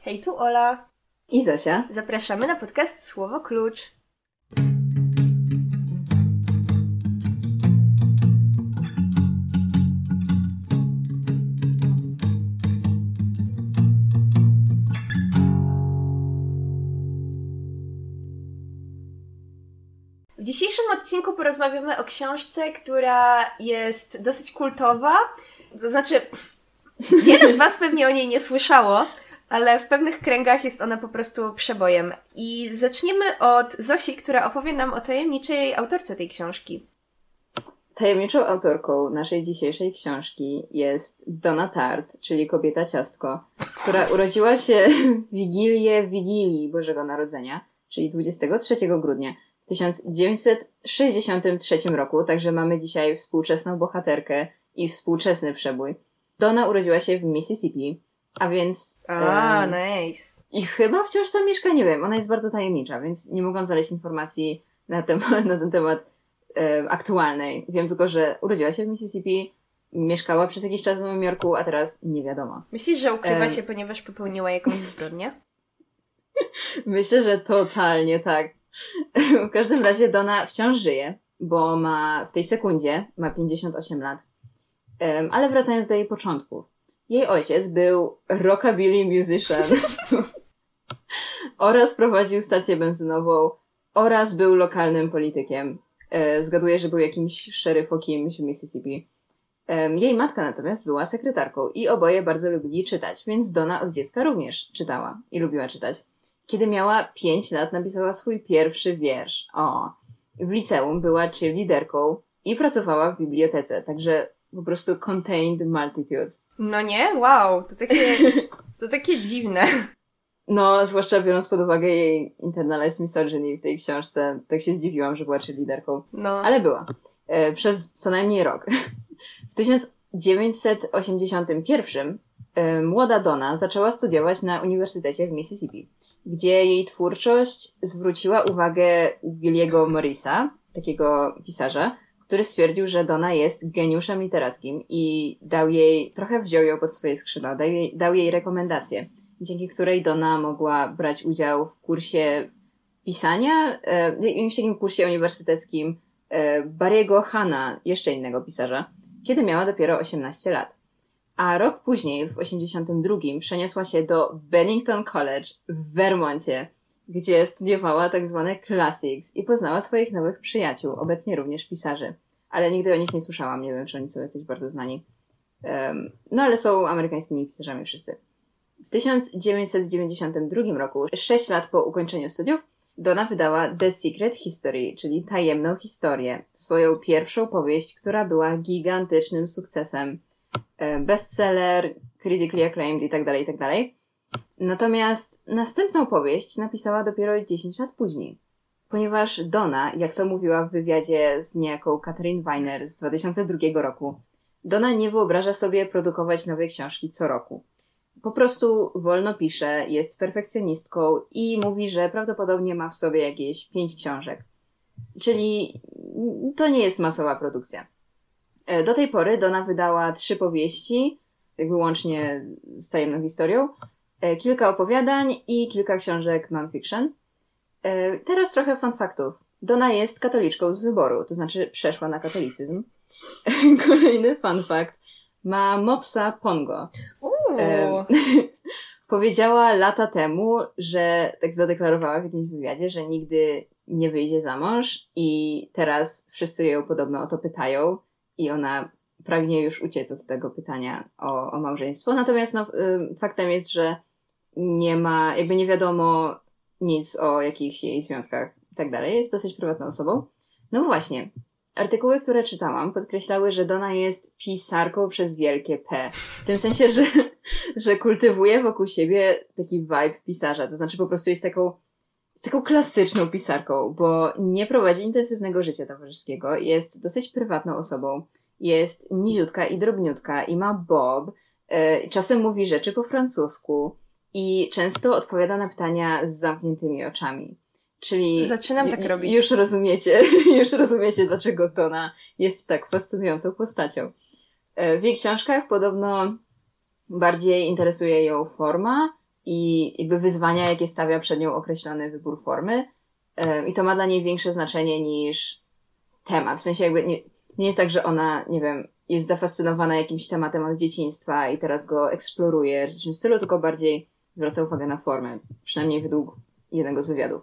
Hej, tu Ola. I Zosia. Zapraszamy na podcast Słowo Klucz. W dzisiejszym odcinku porozmawiamy o książce, która jest dosyć kultowa. To znaczy, wiele z Was pewnie o niej nie słyszało, ale w pewnych kręgach jest ona po prostu przebojem. I zaczniemy od Zosi, która opowie nam o tajemniczej autorce tej książki. Tajemniczą autorką naszej dzisiejszej książki jest Donna Tart, czyli kobieta ciastko, która urodziła się w Wigilię Wigilii Bożego Narodzenia, czyli 23 grudnia 1963 roku, także mamy dzisiaj współczesną bohaterkę i współczesny przebój. Donna urodziła się w Mississippi, a więc... A, em, nice. I chyba wciąż tam mieszka, nie wiem, ona jest bardzo tajemnicza, więc nie mogłam znaleźć informacji na, temat, na ten temat e, aktualnej. Wiem tylko, że urodziła się w Mississippi, mieszkała przez jakiś czas w Nowym Jorku, a teraz nie wiadomo. Myślisz, że ukrywa Em. się, ponieważ popełniła jakąś zbrodnię? Myślę, że totalnie tak. W każdym razie Donna wciąż żyje, bo ma w tej sekundzie ma 58 lat. Em, ale wracając do jej początków. Jej ojciec był rockabilly musician oraz prowadził stację benzynową oraz był lokalnym politykiem. E, zgaduję, że był jakimś szeryf o kimś w Mississippi. Em, Jej matka natomiast była sekretarką i oboje bardzo lubili czytać, więc Donna od dziecka również czytała i lubiła czytać. Kiedy miała 5 lat, napisała swój pierwszy wiersz. O. W liceum była cheerleaderką i pracowała w bibliotece, także po prostu contained multitudes. No nie? Wow, to takie, to takie dziwne. No, zwłaszcza biorąc pod uwagę jej internalized misogyny w tej książce, tak się zdziwiłam, że była cheerleaderką. No. Ale była. E, przez co najmniej rok. W 1981 e, młoda Donna zaczęła studiować na Uniwersytecie w Mississippi, gdzie jej twórczość zwróciła uwagę Williego Morrisa, takiego pisarza, który stwierdził, że Donna jest geniuszem literackim i dał jej, trochę wziął ją pod swoje skrzydła, dał jej, dał jej rekomendację, dzięki której Donna mogła brać udział w kursie pisania, e, w takim kursie uniwersyteckim e, Barry'ego Hanna, jeszcze innego pisarza, kiedy miała dopiero 18 lat. A rok później, w 82, przeniosła się do Bennington College w Vermoncie, gdzie studiowała tak zwane classics i poznała swoich nowych przyjaciół, obecnie również pisarzy. Ale nigdy o nich nie słyszałam, nie wiem, czy oni są jacyś bardzo znani. Em, no ale są amerykańskimi pisarzami wszyscy. W 1992 roku, 6 lat po ukończeniu studiów, Donna wydała The Secret History, czyli tajemną historię, swoją pierwszą powieść, która była gigantycznym sukcesem. Bestseller, critically acclaimed i tak Natomiast następną powieść napisała dopiero 10 lat później. Ponieważ Donna, jak to mówiła w wywiadzie z niejaką Catherine Weiner z 2002 roku, Donna nie wyobraża sobie produkować nowej książki co roku. Po prostu wolno pisze, jest perfekcjonistką i mówi, że prawdopodobnie ma w sobie jakieś pięć książek. Czyli to nie jest masowa produkcja. E, Do tej pory Donna wydała trzy powieści, jakby łącznie z tajemną historią, kilka opowiadań i kilka książek non-fiction. E, Teraz trochę fun faktów. Donna jest katoliczką z wyboru, to znaczy przeszła na katolicyzm. Kolejny fun fact. Ma mopsa Pongo. Em, powiedziała lata temu, że tak zadeklarowała w jakimś wywiadzie, że nigdy nie wyjdzie za mąż i teraz wszyscy ją podobno o to pytają i ona pragnie już uciec od tego pytania o, o małżeństwo. Natomiast no, ym, faktem jest, że nie ma, jakby nie wiadomo nic o jakichś jej związkach i tak dalej. Jest dosyć prywatną osobą. No właśnie, artykuły, które czytałam, podkreślały, że Donna jest pisarką przez wielkie P. W tym sensie, że, że kultywuje wokół siebie taki vibe pisarza. To znaczy po prostu jest taką, jest taką klasyczną pisarką, bo nie prowadzi intensywnego życia towarzyskiego, jest dosyć prywatną osobą, jest niziutka i drobniutka i ma bob, e, czasem mówi rzeczy po francusku i często odpowiada na pytania z zamkniętymi oczami. Czyli Zaczynam tak robić. Już rozumiecie, już rozumiecie, dlaczego Donna jest tak fascynującą postacią. E, W jej książkach podobno bardziej interesuje ją forma i jakby wyzwania, jakie stawia przed nią określony wybór formy. I to ma dla niej większe znaczenie niż temat. W sensie jakby nie, nie jest tak, że ona, nie wiem, jest zafascynowana jakimś tematem od dzieciństwa i teraz go eksploruje w tym stylu, tylko bardziej zwraca uwagę na formę, przynajmniej według jednego z wywiadów.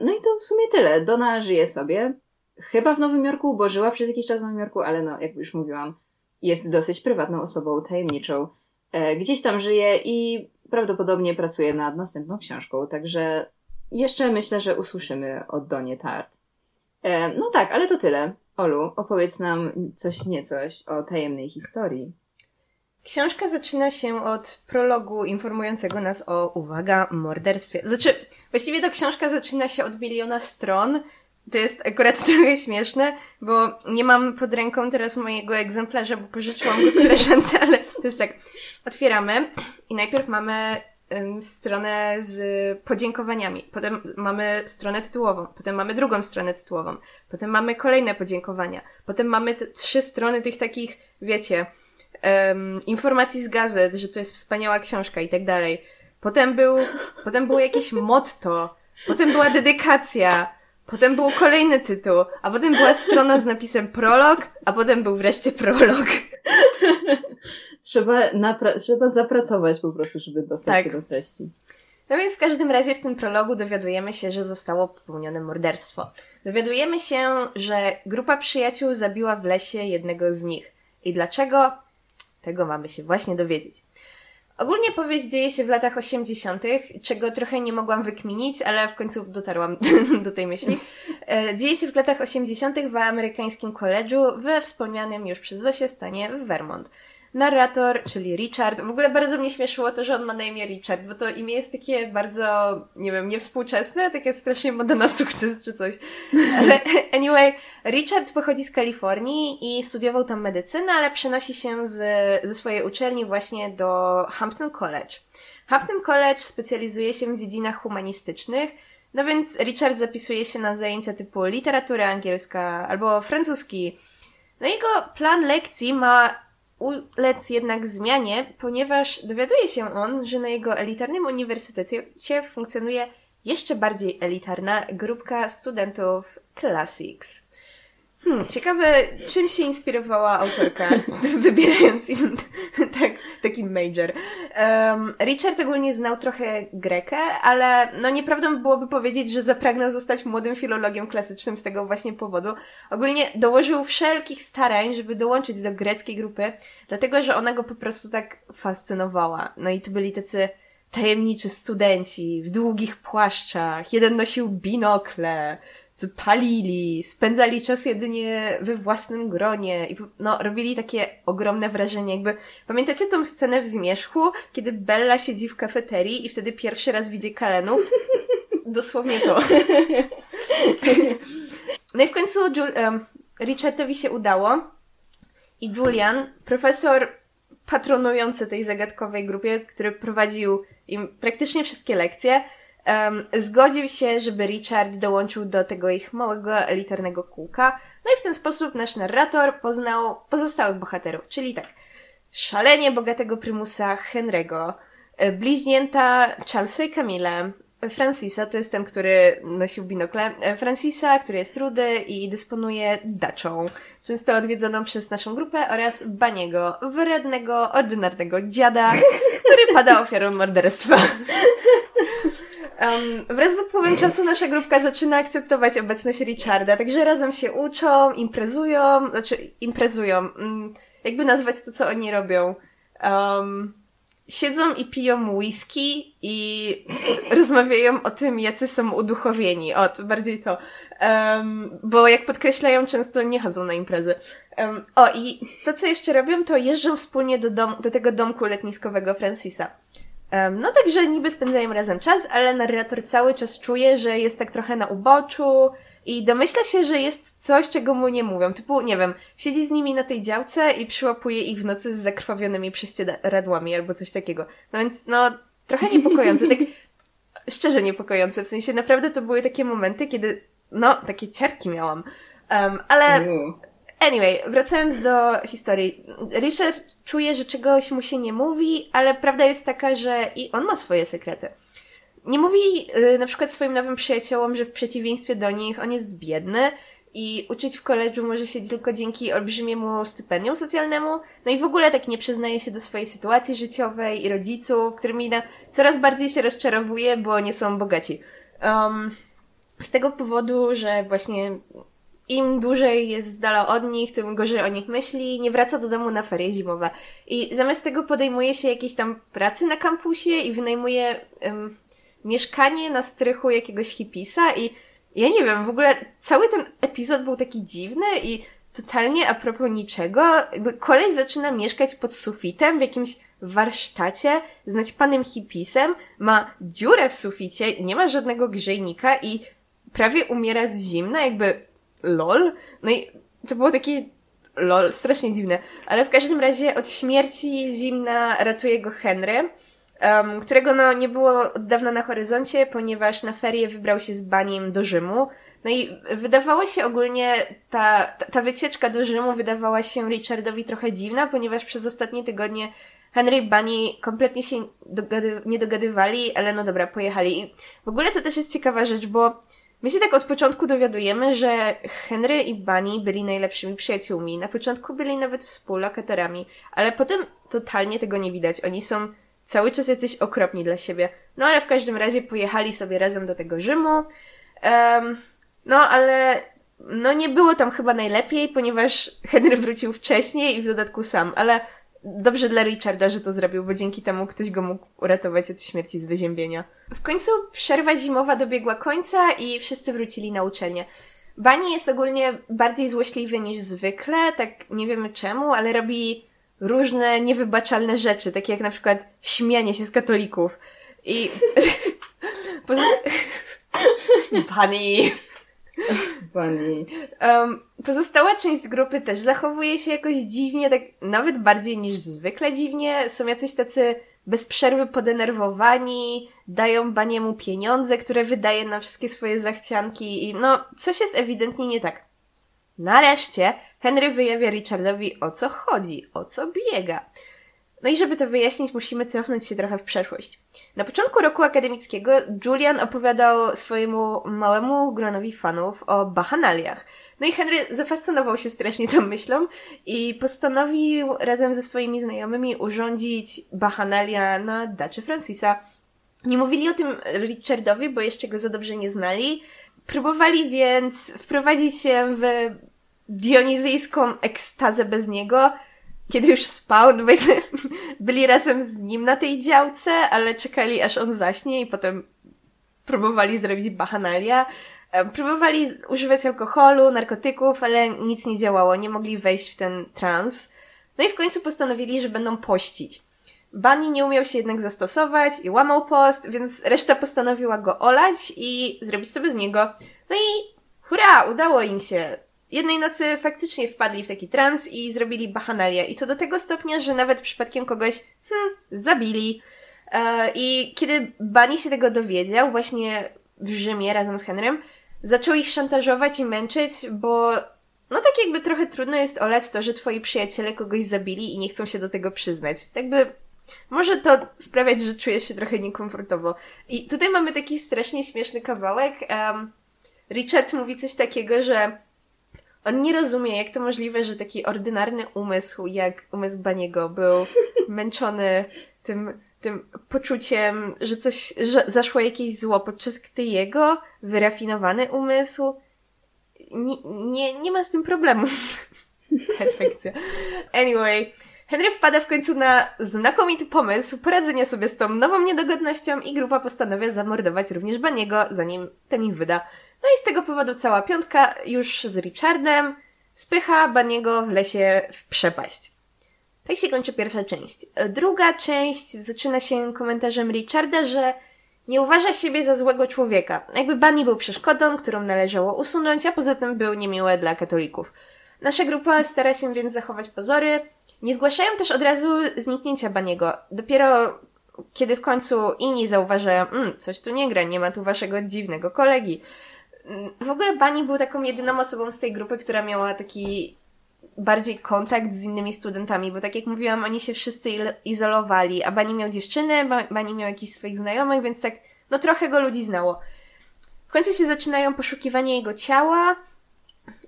No i to w sumie tyle. Dona żyje sobie. Chyba w Nowym Jorku, bo żyła przez jakiś czas w Nowym Jorku, ale no, jak już mówiłam, jest dosyć prywatną osobą, tajemniczą. E, gdzieś tam żyje i prawdopodobnie pracuje nad następną książką, także jeszcze myślę, że usłyszymy od Donie Tart. E, no tak, ale to tyle. Olu, opowiedz nam coś niecoś o tajemnej historii. Książka zaczyna się od prologu informującego nas o, uwaga, morderstwie. Znaczy, właściwie to książka zaczyna się od miliona stron. To jest akurat trochę śmieszne, bo nie mam pod ręką teraz mojego egzemplarza, bo pożyczyłam go koleżance, ale to jest tak. Otwieramy i najpierw mamy stronę z podziękowaniami. Potem mamy stronę tytułową, potem mamy drugą stronę tytułową, potem mamy kolejne podziękowania, potem mamy trzy strony tych takich, wiecie, um, informacji z gazet, że to jest wspaniała książka i tak dalej. Potem był, potem było jakieś motto, potem była dedykacja, potem był kolejny tytuł, a potem była strona z napisem prolog, a potem był wreszcie prolog. Trzeba, trzeba zapracować po prostu, żeby dostać tak. się do treści. No więc w każdym razie w tym prologu dowiadujemy się, że zostało popełnione morderstwo. Dowiadujemy się, że grupa przyjaciół zabiła w lesie jednego z nich. I dlaczego? Tego mamy się właśnie dowiedzieć. Ogólnie powieść dzieje się w latach 80., czego trochę nie mogłam wykminić, ale w końcu dotarłam do tej myśli. E, dzieje się w latach 80. w amerykańskim koledżu we wspomnianym już przez Zosię stanie w Vermont narrator, czyli Richard. W ogóle bardzo mnie śmieszyło to, że on ma na imię Richard, bo to imię jest takie bardzo, nie wiem, niewspółczesne, takie strasznie moda na sukces czy coś. Ale anyway, Richard pochodzi z Kalifornii i studiował tam medycynę, ale przenosi się z, ze swojej uczelni właśnie do Hampton College. Hampton College specjalizuje się w dziedzinach humanistycznych, no więc Richard zapisuje się na zajęcia typu literatura angielska albo francuski. No jego plan lekcji ma ulec jednak zmianie, ponieważ dowiaduje się on, że na jego elitarnym uniwersytecie funkcjonuje jeszcze bardziej elitarna grupka studentów Classics. Hmm, ciekawe, czym się inspirowała autorka, wybierając im tak, taki major. Um, Richard ogólnie znał trochę Grekę, ale no nieprawdą byłoby powiedzieć, że zapragnął zostać młodym filologiem klasycznym z tego właśnie powodu. Ogólnie dołożył wszelkich starań, żeby dołączyć do greckiej grupy, dlatego że ona go po prostu tak fascynowała. No i to byli tacy tajemniczy studenci w długich płaszczach, jeden nosił binokle, palili, spędzali czas jedynie we własnym gronie i no, robili takie ogromne wrażenie, jakby pamiętacie tą scenę w Zmierzchu, kiedy Bella siedzi w kafeterii i wtedy pierwszy raz widzi Kalenów? Dosłownie to. no i w końcu Jul- um, Richardowi się udało i Julian, profesor patronujący tej zagadkowej grupie, który prowadził im praktycznie wszystkie lekcje, um, zgodził się, żeby Richard dołączył do tego ich małego, elitarnego kółka. No i w ten sposób nasz narrator poznał pozostałych bohaterów, czyli tak, szalenie bogatego prymusa Henry'ego, e, bliźnięta Charlesa i Camille, Francisa, to jest ten, który nosił binokle, e, Francisa, który jest rudy i dysponuje daczą, często odwiedzoną przez naszą grupę, oraz Baniego, wrednego, ordynarnego dziada, który pada ofiarą morderstwa. Um, wraz z upływem czasu nasza grupka zaczyna akceptować obecność Richarda, także razem się uczą, imprezują, znaczy imprezują, um, jakby nazwać to, co oni robią. Um, siedzą i piją whisky i rozmawiają o tym, jacy są uduchowieni. O, to bardziej to. Um, bo jak podkreślają, często nie chodzą na imprezy. Um, o, i to, co jeszcze robią, to jeżdżą wspólnie do, dom, do tego domku letniskowego Francisa. No także niby spędzają razem czas, ale narrator cały czas czuje, że jest tak trochę na uboczu i domyśla się, że jest coś, czego mu nie mówią. Typu, nie wiem, siedzi z nimi na tej działce i przyłapuje ich w nocy z zakrwawionymi prześcieradłami albo coś takiego. No więc, no, trochę niepokojące, tak szczerze niepokojące. W sensie naprawdę to były takie momenty, kiedy, no, takie ciarki miałam. Um, ale Anyway, wracając do historii. Richard czuje, że czegoś mu się nie mówi, ale prawda jest taka, że i on ma swoje sekrety. Nie mówi y, na przykład swoim nowym przyjaciołom, że w przeciwieństwie do nich on jest biedny i uczyć w koledżu może się tylko dzięki olbrzymiemu stypendium socjalnemu. No i w ogóle tak nie przyznaje się do swojej sytuacji życiowej i rodziców, którymi na, coraz bardziej się rozczarowuje, bo nie są bogaci. Um, z tego powodu, że właśnie im dłużej jest z dala od nich, tym gorzej o nich myśli, nie wraca do domu na ferie zimowe. I zamiast tego podejmuje się jakieś tam pracy na kampusie i wynajmuje um, mieszkanie na strychu jakiegoś hipisa i ja nie wiem, w ogóle cały ten epizod był taki dziwny i totalnie a propos niczego. Kolej zaczyna mieszkać pod sufitem w jakimś warsztacie z naćpanym hipisem, ma dziurę w suficie, nie ma żadnego grzejnika i prawie umiera z zimna, jakby lol. No i to było takie lol, strasznie dziwne. Ale w każdym razie od śmierci zimna ratuje go Henry, um, którego no nie było od dawna na horyzoncie, ponieważ na ferie wybrał się z Baniem do Rzymu. No i wydawało się ogólnie, ta, ta wycieczka do Rzymu wydawała się Richardowi trochę dziwna, ponieważ przez ostatnie tygodnie Henry i Bunny kompletnie się dogady, nie dogadywali, ale no dobra, pojechali. I w ogóle to też jest ciekawa rzecz, bo my się tak od początku dowiadujemy, że Henry i Bunny byli najlepszymi przyjaciółmi. Na początku byli nawet współlokatorami, ale potem totalnie tego nie widać. Oni są cały czas jacyś okropni dla siebie. No ale w każdym razie pojechali sobie razem do tego Rzymu. Um, no ale no nie było tam chyba najlepiej, ponieważ Henry wrócił wcześniej i w dodatku sam, ale dobrze dla Richarda, że to zrobił, bo dzięki temu ktoś go mógł uratować od śmierci z wyziębienia. W końcu przerwa zimowa dobiegła końca i wszyscy wrócili na uczelnię. Bani jest ogólnie bardziej złośliwy niż zwykle, tak nie wiemy czemu, ale robi różne niewybaczalne rzeczy, takie jak na przykład śmianie się z katolików. I... Poza... Bunny. Um, pozostała część grupy też zachowuje się jakoś dziwnie, tak nawet bardziej niż zwykle dziwnie. Są jacyś tacy bez przerwy podenerwowani, dają Baniemu pieniądze, które wydaje na wszystkie swoje zachcianki i no, coś jest ewidentnie nie tak. Nareszcie Henry wyjawia Richardowi o co chodzi, o co biega. No i żeby to wyjaśnić, musimy cofnąć się trochę w przeszłość. Na początku roku akademickiego Julian opowiadał swojemu małemu gronowi fanów o bachanaliach. No i Henry zafascynował się strasznie tą myślą i postanowił razem ze swoimi znajomymi urządzić bachanalia na daczy Francisa. Nie mówili o tym Richardowi, bo jeszcze go za dobrze nie znali. Próbowali więc wprowadzić się w dionizyjską ekstazę bez niego, kiedy już spał, no byli razem z nim na tej działce, ale czekali aż on zaśnie i potem próbowali zrobić bachanalia. E, próbowali używać alkoholu, narkotyków, ale nic nie działało, nie mogli wejść w ten trans. No i w końcu postanowili, że będą pościć. Bunny nie umiał się jednak zastosować i łamał post, więc reszta postanowiła go olać i zrobić sobie z niego. No i hurra, udało im się. Jednej nocy faktycznie wpadli w taki trans i zrobili bachanalia. I to do tego stopnia, że nawet przypadkiem kogoś hmm, zabili. E, I kiedy Bunny się tego dowiedział, właśnie w Rzymie razem z Henrym, zaczął ich szantażować i męczyć, bo no tak jakby trochę trudno jest olać to, że twoi przyjaciele kogoś zabili i nie chcą się do tego przyznać. Tak by może to sprawiać, że czujesz się trochę niekomfortowo. I tutaj mamy taki strasznie śmieszny kawałek. Um, Richard mówi coś takiego, że on nie rozumie, jak to możliwe, że taki ordynarny umysł, jak umysł Baniego, był męczony tym, tym poczuciem, że coś, że zaszło jakieś zło, podczas gdy jego wyrafinowany umysł nie, nie, nie ma z tym problemu. Perfekcja. Anyway, Henry wpada w końcu na znakomity pomysł poradzenia sobie z tą nową niedogodnością i grupa postanawia zamordować również Baniego, zanim ten ich wyda. No i z tego powodu cała piątka już z Richardem spycha Baniego w lesie w przepaść. Tak się kończy pierwsza część. Druga część zaczyna się komentarzem Richarda, że nie uważa siebie za złego człowieka. Jakby Bunny był przeszkodą, którą należało usunąć, a poza tym był niemiły dla katolików. Nasza grupa stara się więc zachować pozory. Nie zgłaszają też od razu zniknięcia Baniego. Dopiero kiedy w końcu inni zauważają, mm, coś tu nie gra, nie ma tu waszego dziwnego kolegi. W ogóle Bunny był taką jedyną osobą z tej grupy, która miała taki bardziej kontakt z innymi studentami, bo tak jak mówiłam, oni się wszyscy izolowali, a Bani miał dziewczynę, Bani miał jakichś swoich znajomych, więc tak, no trochę go ludzi znało. W końcu się zaczynają poszukiwanie jego ciała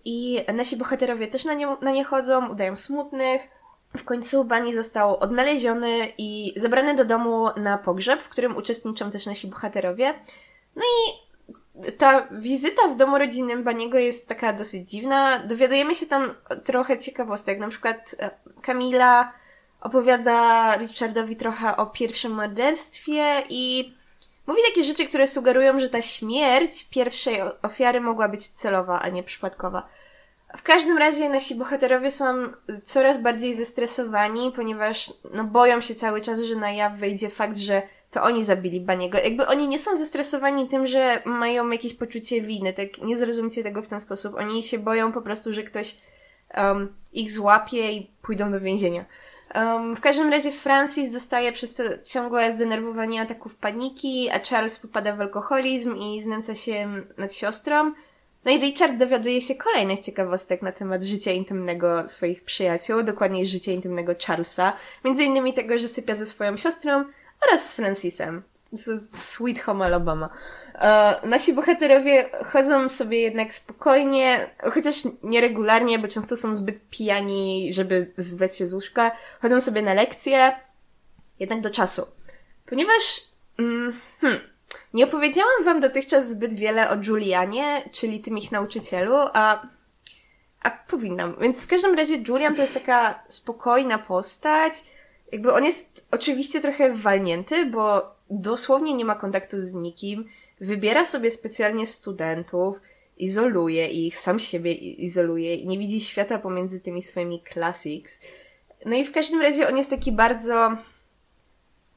i nasi bohaterowie też na nie, na nie chodzą, udają smutnych. W końcu Bani został odnaleziony i zabrany do domu na pogrzeb, w którym uczestniczą też nasi bohaterowie. No i ta wizyta w domu rodzinnym Baniego jest taka dosyć dziwna. Dowiadujemy się tam trochę ciekawostek. Na przykład e, Kamila opowiada Richardowi trochę o pierwszym morderstwie i mówi takie rzeczy, które sugerują, że ta śmierć pierwszej ofiary mogła być celowa, a nie przypadkowa. W każdym razie nasi bohaterowie są coraz bardziej zestresowani, ponieważ no, boją się cały czas, że na jaw wyjdzie fakt, że to oni zabili Baniego. Jakby oni nie są zestresowani tym, że mają jakieś poczucie winy, tak nie zrozumcie tego w ten sposób. Oni się boją po prostu, że ktoś um, ich złapie i pójdą do więzienia. Um, w każdym razie Francis dostaje przez to ciągłe zdenerwowanie ataków paniki, a Charles popada w alkoholizm i znęca się nad siostrą. No i Richard dowiaduje się kolejnych ciekawostek na temat życia intymnego swoich przyjaciół, dokładniej życia intymnego Charlesa. Między innymi tego, że sypia ze swoją siostrą, oraz z Francisem. Sweet Home Alabama. E, nasi bohaterowie chodzą sobie jednak spokojnie, chociaż nieregularnie, bo często są zbyt pijani, żeby zwlec się z łóżka. Chodzą sobie na lekcje, jednak do czasu. Ponieważ mm, hmm, nie opowiedziałam wam dotychczas zbyt wiele o Julianie, czyli tym ich nauczycielu, a, a powinnam. Więc w każdym razie Julian to jest taka spokojna postać, jakby on jest oczywiście trochę walnięty, bo dosłownie nie ma kontaktu z nikim, wybiera sobie specjalnie studentów, izoluje ich, sam siebie izoluje i nie widzi świata pomiędzy tymi swoimi classics. No i w każdym razie on jest taki bardzo,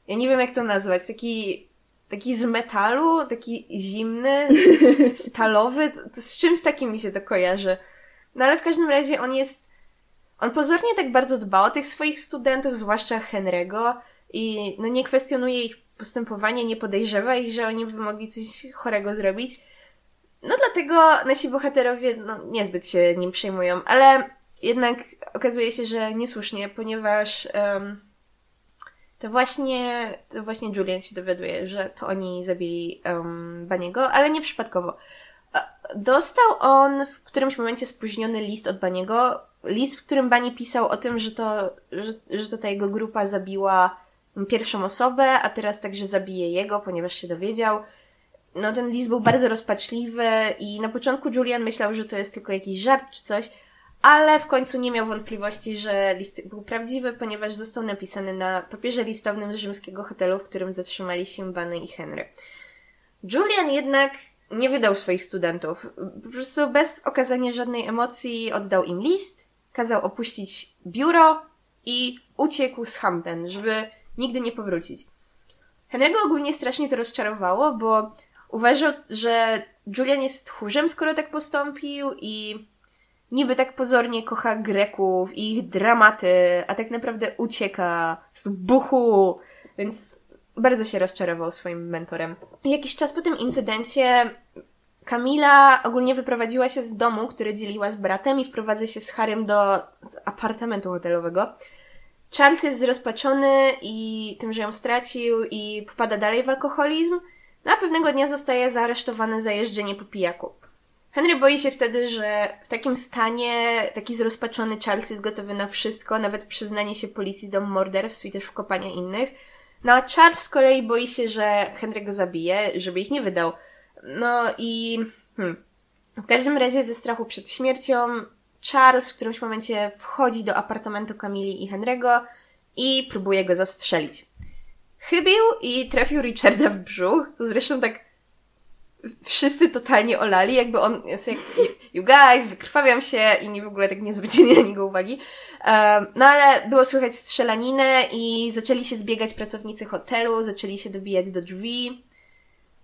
ja nie wiem jak to nazwać, taki, taki z metalu, taki zimny, stalowy, to, to z czymś takim mi się to kojarzy. No ale w każdym razie on jest on pozornie tak bardzo dba o tych swoich studentów, zwłaszcza Henry'ego i no nie kwestionuje ich postępowania, nie podejrzewa ich, że oni by mogli coś chorego zrobić. No dlatego nasi bohaterowie no, niezbyt się nim przejmują, ale jednak okazuje się, że niesłusznie, ponieważ um, to właśnie to właśnie Julian się dowiaduje, że to oni zabili um, Baniego, ale nie przypadkowo. Dostał on w którymś momencie spóźniony list od Baniego, list, w którym Bani pisał o tym, że to, że, że to ta jego grupa zabiła pierwszą osobę, a teraz także zabije jego, ponieważ się dowiedział. No ten list był bardzo rozpaczliwy i na początku Julian myślał, że to jest tylko jakiś żart czy coś, ale w końcu nie miał wątpliwości, że list był prawdziwy, ponieważ został napisany na papierze listownym z rzymskiego hotelu, w którym zatrzymali się Bunny i Henry. Julian jednak nie wydał swoich studentów. Po prostu bez okazania żadnej emocji oddał im list, kazał opuścić biuro i uciekł z Hampton, żeby nigdy nie powrócić. Henry'ego ogólnie strasznie to rozczarowało, bo uważał, że Julian jest tchórzem, skoro tak postąpił i niby tak pozornie kocha Greków i ich dramaty, a tak naprawdę ucieka z buchu, więc bardzo się rozczarował swoim mentorem. Jakiś czas po tym incydencie Kamila ogólnie wyprowadziła się z domu, który dzieliła z bratem i wprowadza się z Harrym do apartamentu hotelowego. Charles jest zrozpaczony i tym, że ją stracił i popada dalej w alkoholizm, no a pewnego dnia zostaje zaaresztowany za jeżdżenie po pijaku. Henry boi się wtedy, że w takim stanie taki zrozpaczony Charles jest gotowy na wszystko, nawet przyznanie się policji do morderstw i też wkopania innych. No a Charles z kolei boi się, że Henry go zabije, żeby ich nie wydał. No i hmm, w każdym razie ze strachu przed śmiercią Charles w którymś momencie wchodzi do apartamentu Kamili i Henry'ego i próbuje go zastrzelić. Chybił i trafił Richarda w brzuch, to zresztą tak wszyscy totalnie olali, jakby on jest jak you guys, wykrwawiam się i nie w ogóle tak nie zwrócili na niego uwagi. No ale było słychać strzelaninę i zaczęli się zbiegać pracownicy hotelu, zaczęli się dobijać do drzwi.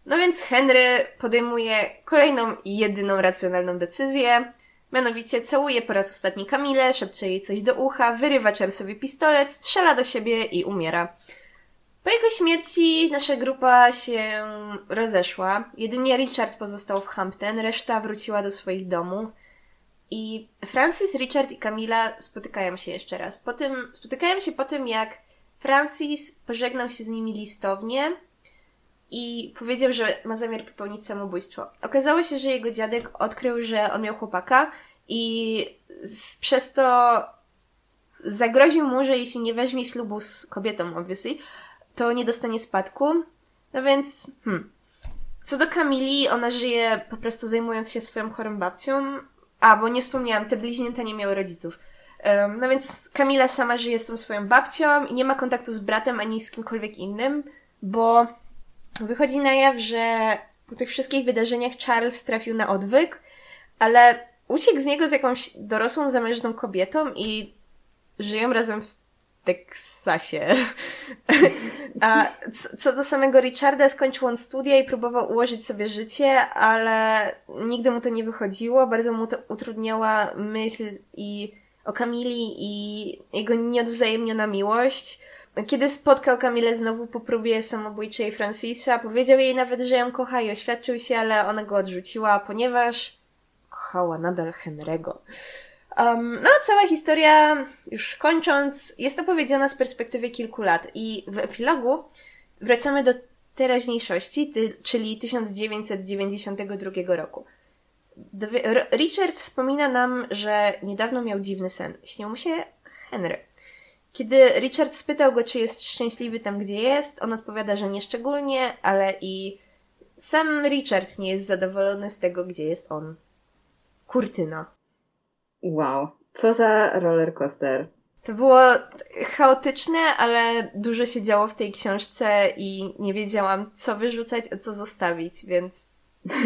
No więc Henry podejmuje kolejną i jedyną racjonalną decyzję. Mianowicie całuje po raz ostatni Kamilę, szepcze jej coś do ucha, wyrywa Charlesowi pistolet, strzela do siebie i umiera. Po jego śmierci nasza grupa się rozeszła. Jedynie Richard pozostał w Hampton, reszta wróciła do swoich domów. I Francis, Richard i Camila spotykają się jeszcze raz. Po tym, spotykają się po tym, jak Francis pożegnał się z nimi listownie i powiedział, że ma zamiar popełnić samobójstwo. Okazało się, że jego dziadek odkrył, że on miał chłopaka i z, przez to zagroził mu, że jeśli nie weźmie ślubu z kobietą, obviously, to nie dostanie spadku. No więc, hmm. Co do Kamili, ona żyje po prostu zajmując się swoją chorą babcią. A, bo nie wspomniałam, te bliźnięta nie miały rodziców. Um, no więc Kamila sama żyje z tą swoją babcią i nie ma kontaktu z bratem ani z kimkolwiek innym, bo wychodzi na jaw, że po tych wszystkich wydarzeniach Charles trafił na odwyk, ale uciekł z niego z jakąś dorosłą, zamężną kobietą i żyją razem w Teksasie. A co do samego Richarda, skończył on studia i próbował ułożyć sobie życie, ale nigdy mu to nie wychodziło. Bardzo mu to utrudniała myśl i o Kamili i jego nieodwzajemniona miłość. Kiedy spotkał Kamilę znowu po próbie samobójczej Francisa, powiedział jej nawet, że ją kocha i oświadczył się, ale ona go odrzuciła, ponieważ kochała nadal Henry'ego. Um, no, cała historia, już kończąc, jest opowiedziana z perspektywy kilku lat i w epilogu wracamy do teraźniejszości, ty, czyli 1992 roku. Richard wspomina nam, że niedawno miał dziwny sen. Śnił mu się Henry. Kiedy Richard spytał go, czy jest szczęśliwy tam, gdzie jest, on odpowiada, że nie szczególnie, ale i sam Richard nie jest zadowolony z tego, gdzie jest on. Kurtyna. Wow, co za roller coaster. To było chaotyczne, ale dużo się działo w tej książce i nie wiedziałam, co wyrzucać, a co zostawić, więc.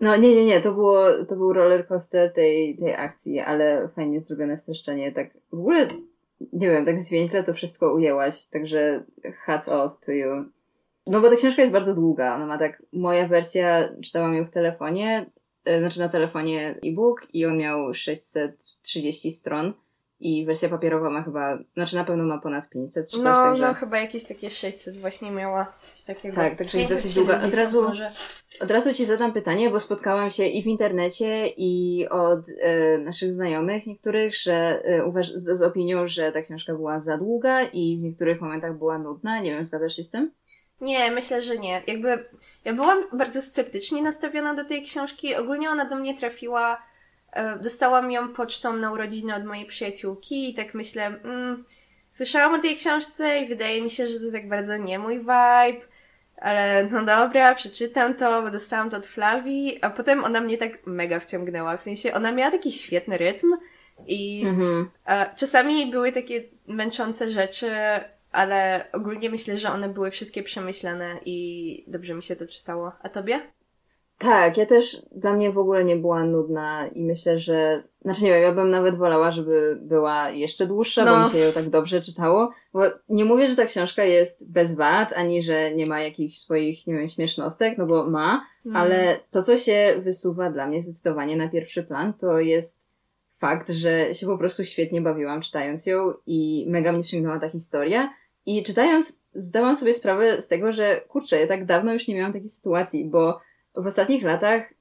No nie, nie, nie, to było, to był roller coaster tej, tej akcji, ale fajnie zrobione streszczenie. Tak w ogóle, nie wiem, tak zwięźle to wszystko ujęłaś, także hats off to you. No bo ta książka jest bardzo długa, ona ma tak, moja wersja, czytałam ją w telefonie, E, znaczy na telefonie e-book i on miał 630 stron i wersja papierowa ma chyba, znaczy na pewno ma ponad 500 czy coś, no, także... No, chyba jakieś takie 600 właśnie miała, coś takiego. Tak, także jest dosyć długa. Od razu, od razu Ci zadam pytanie, bo spotkałam się i w internecie i od e, naszych znajomych niektórych, że e, uważ, z, z opinią, że ta książka była za długa i w niektórych momentach była nudna. Nie wiem, zgadzasz się z tym? Nie, myślę, że nie. Jakby ja byłam bardzo sceptycznie nastawiona do tej książki. Ogólnie ona do mnie trafiła. E, dostałam ją pocztą na urodziny od mojej przyjaciółki i tak myślę, mm, słyszałam o tej książce i wydaje mi się, że to tak bardzo nie mój vibe, ale no dobra, przeczytam to, bo dostałam to od Flavii, a potem ona mnie tak mega wciągnęła. W sensie ona miała taki świetny rytm i mhm. czasami były takie męczące rzeczy, ale ogólnie myślę, że one były wszystkie przemyślane i dobrze mi się to czytało. A tobie? Tak, ja też dla mnie w ogóle nie była nudna i myślę, że. Znaczy nie wiem, ja bym nawet wolała, żeby była jeszcze dłuższa, no. bo mi się ją tak dobrze czytało. Bo nie mówię, że ta książka jest bez wad, ani że nie ma jakichś swoich, nie wiem, śmiesznostek, no bo ma, mm. ale to, co się wysuwa dla mnie zdecydowanie na pierwszy plan, to jest fakt, że się po prostu świetnie bawiłam czytając ją i mega mnie wciągnęła ta historia. I czytając, zdałam sobie sprawę z tego, że kurczę, ja tak dawno już nie miałam takiej sytuacji, bo w ostatnich latach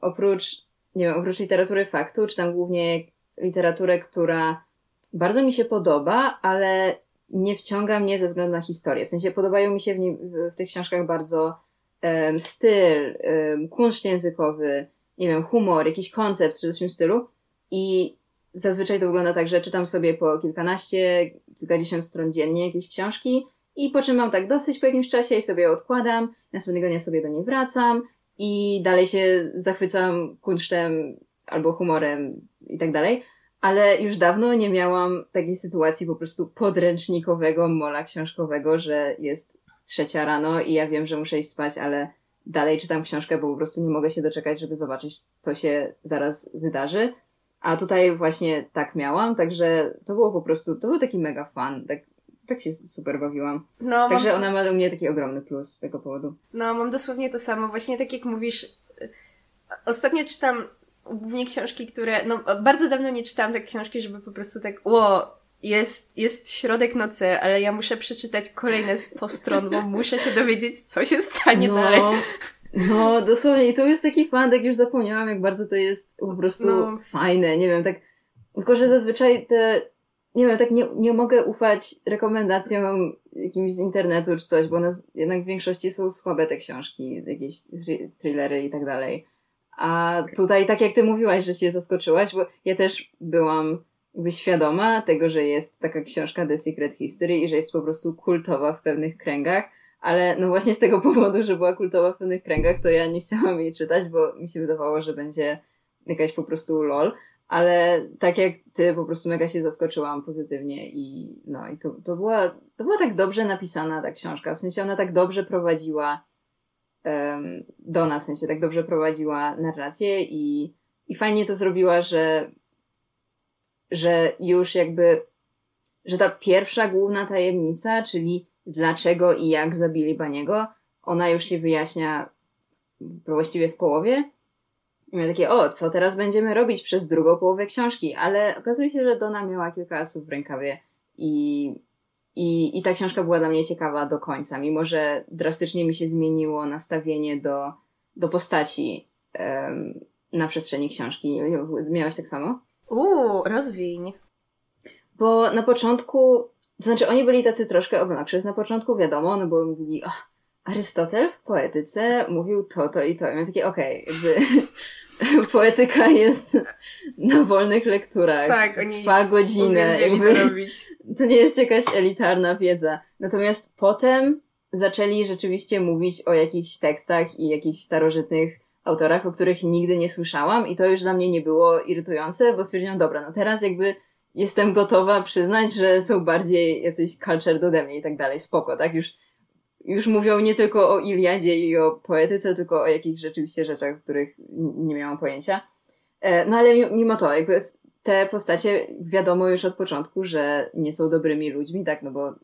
oprócz, nie wiem, oprócz literatury faktu, czytam głównie literaturę, która bardzo mi się podoba, ale nie wciąga mnie ze względu na historię. W sensie podobają mi się w, w tych książkach bardzo um, styl, um, kunszt językowy, nie wiem, humor, jakiś koncept czy coś w tym stylu. I zazwyczaj to wygląda tak, że czytam sobie po kilkanaście, kilkadziesiąt stron dziennie jakieś książki i po czym mam tak dosyć po jakimś czasie i sobie odkładam, następnego dnia sobie do niej wracam i dalej się zachwycam kunsztem albo humorem i tak dalej. Ale już dawno nie miałam takiej sytuacji po prostu podręcznikowego mola książkowego, że jest trzecia rano i ja wiem, że muszę iść spać, ale dalej czytam książkę, bo po prostu nie mogę się doczekać, żeby zobaczyć, co się zaraz wydarzy. A tutaj właśnie tak miałam, także to było po prostu, to był taki mega fan. Tak, tak się super bawiłam. No, Także mam... ona ma do mnie taki ogromny plus z tego powodu. No, mam dosłownie to samo. Właśnie tak jak mówisz, ostatnio czytam głównie książki, które, no bardzo dawno nie czytałam tak książki, żeby po prostu tak, ło, jest, jest środek nocy, ale ja muszę przeczytać kolejne 100 stron, bo muszę się dowiedzieć, co się stanie no. dalej. No, dosłownie. I to jest taki fan, tak już zapomniałam, jak bardzo to jest po prostu no. fajne. Nie wiem, tak. Tylko, że zazwyczaj te. Nie wiem, tak nie, nie mogę ufać rekomendacjom jakimś z internetu czy coś, bo one jednak w większości są słabe te książki, jakieś thrillery i tak dalej. A tutaj, tak jak ty mówiłaś, że się zaskoczyłaś, bo ja też byłam jakby świadoma tego, że jest taka książka The Secret History i że jest po prostu kultowa w pewnych kręgach, ale no właśnie z tego powodu, że była kultowa w pewnych kręgach, to ja nie chciałam jej czytać, bo mi się wydawało, że będzie jakaś po prostu lol, ale tak jak ty, po prostu mega się zaskoczyłam pozytywnie i no i to, to, była, to była tak dobrze napisana ta książka, w sensie ona tak dobrze prowadziła um, Dona, w sensie tak dobrze prowadziła narrację i, i fajnie to zrobiła, że że już jakby, że ta pierwsza główna tajemnica, czyli dlaczego i jak zabili Baniego, ona już się wyjaśnia właściwie w połowie. I miałem takie, o, co teraz będziemy robić przez drugą połowę książki? Ale okazuje się, że Dona miała kilka asów w rękawie i, i, i ta książka była dla mnie ciekawa do końca, mimo że drastycznie mi się zmieniło nastawienie do, do postaci um, na przestrzeni książki. Miałaś tak samo? Uuu, rozwiń. Bo na początku, to znaczy oni byli tacy troszkę obnoxious. Na początku wiadomo, no bo mówili, oh, Arystotel w poetyce mówił to, to i to. I miałem takie, okej, okay, jakby poetyka jest na wolnych lekturach. Tak, oni Trwa godzinę. Jakby, to, robić. to nie jest jakaś elitarna wiedza. Natomiast potem zaczęli rzeczywiście mówić o jakichś tekstach i jakichś starożytnych autorach, o których nigdy nie słyszałam i to już dla mnie nie było irytujące, bo stwierdziłam, dobra, no teraz jakby jestem gotowa przyznać, że są bardziej jacyś cultured ode mnie i tak dalej, spoko, tak? Już, już mówią nie tylko o Iliadzie i o poetyce, tylko o jakichś rzeczywiście rzeczach, których nie miałam pojęcia. E, no ale mimo to, jakby te postacie wiadomo już od początku, że nie są dobrymi ludźmi, tak, no bo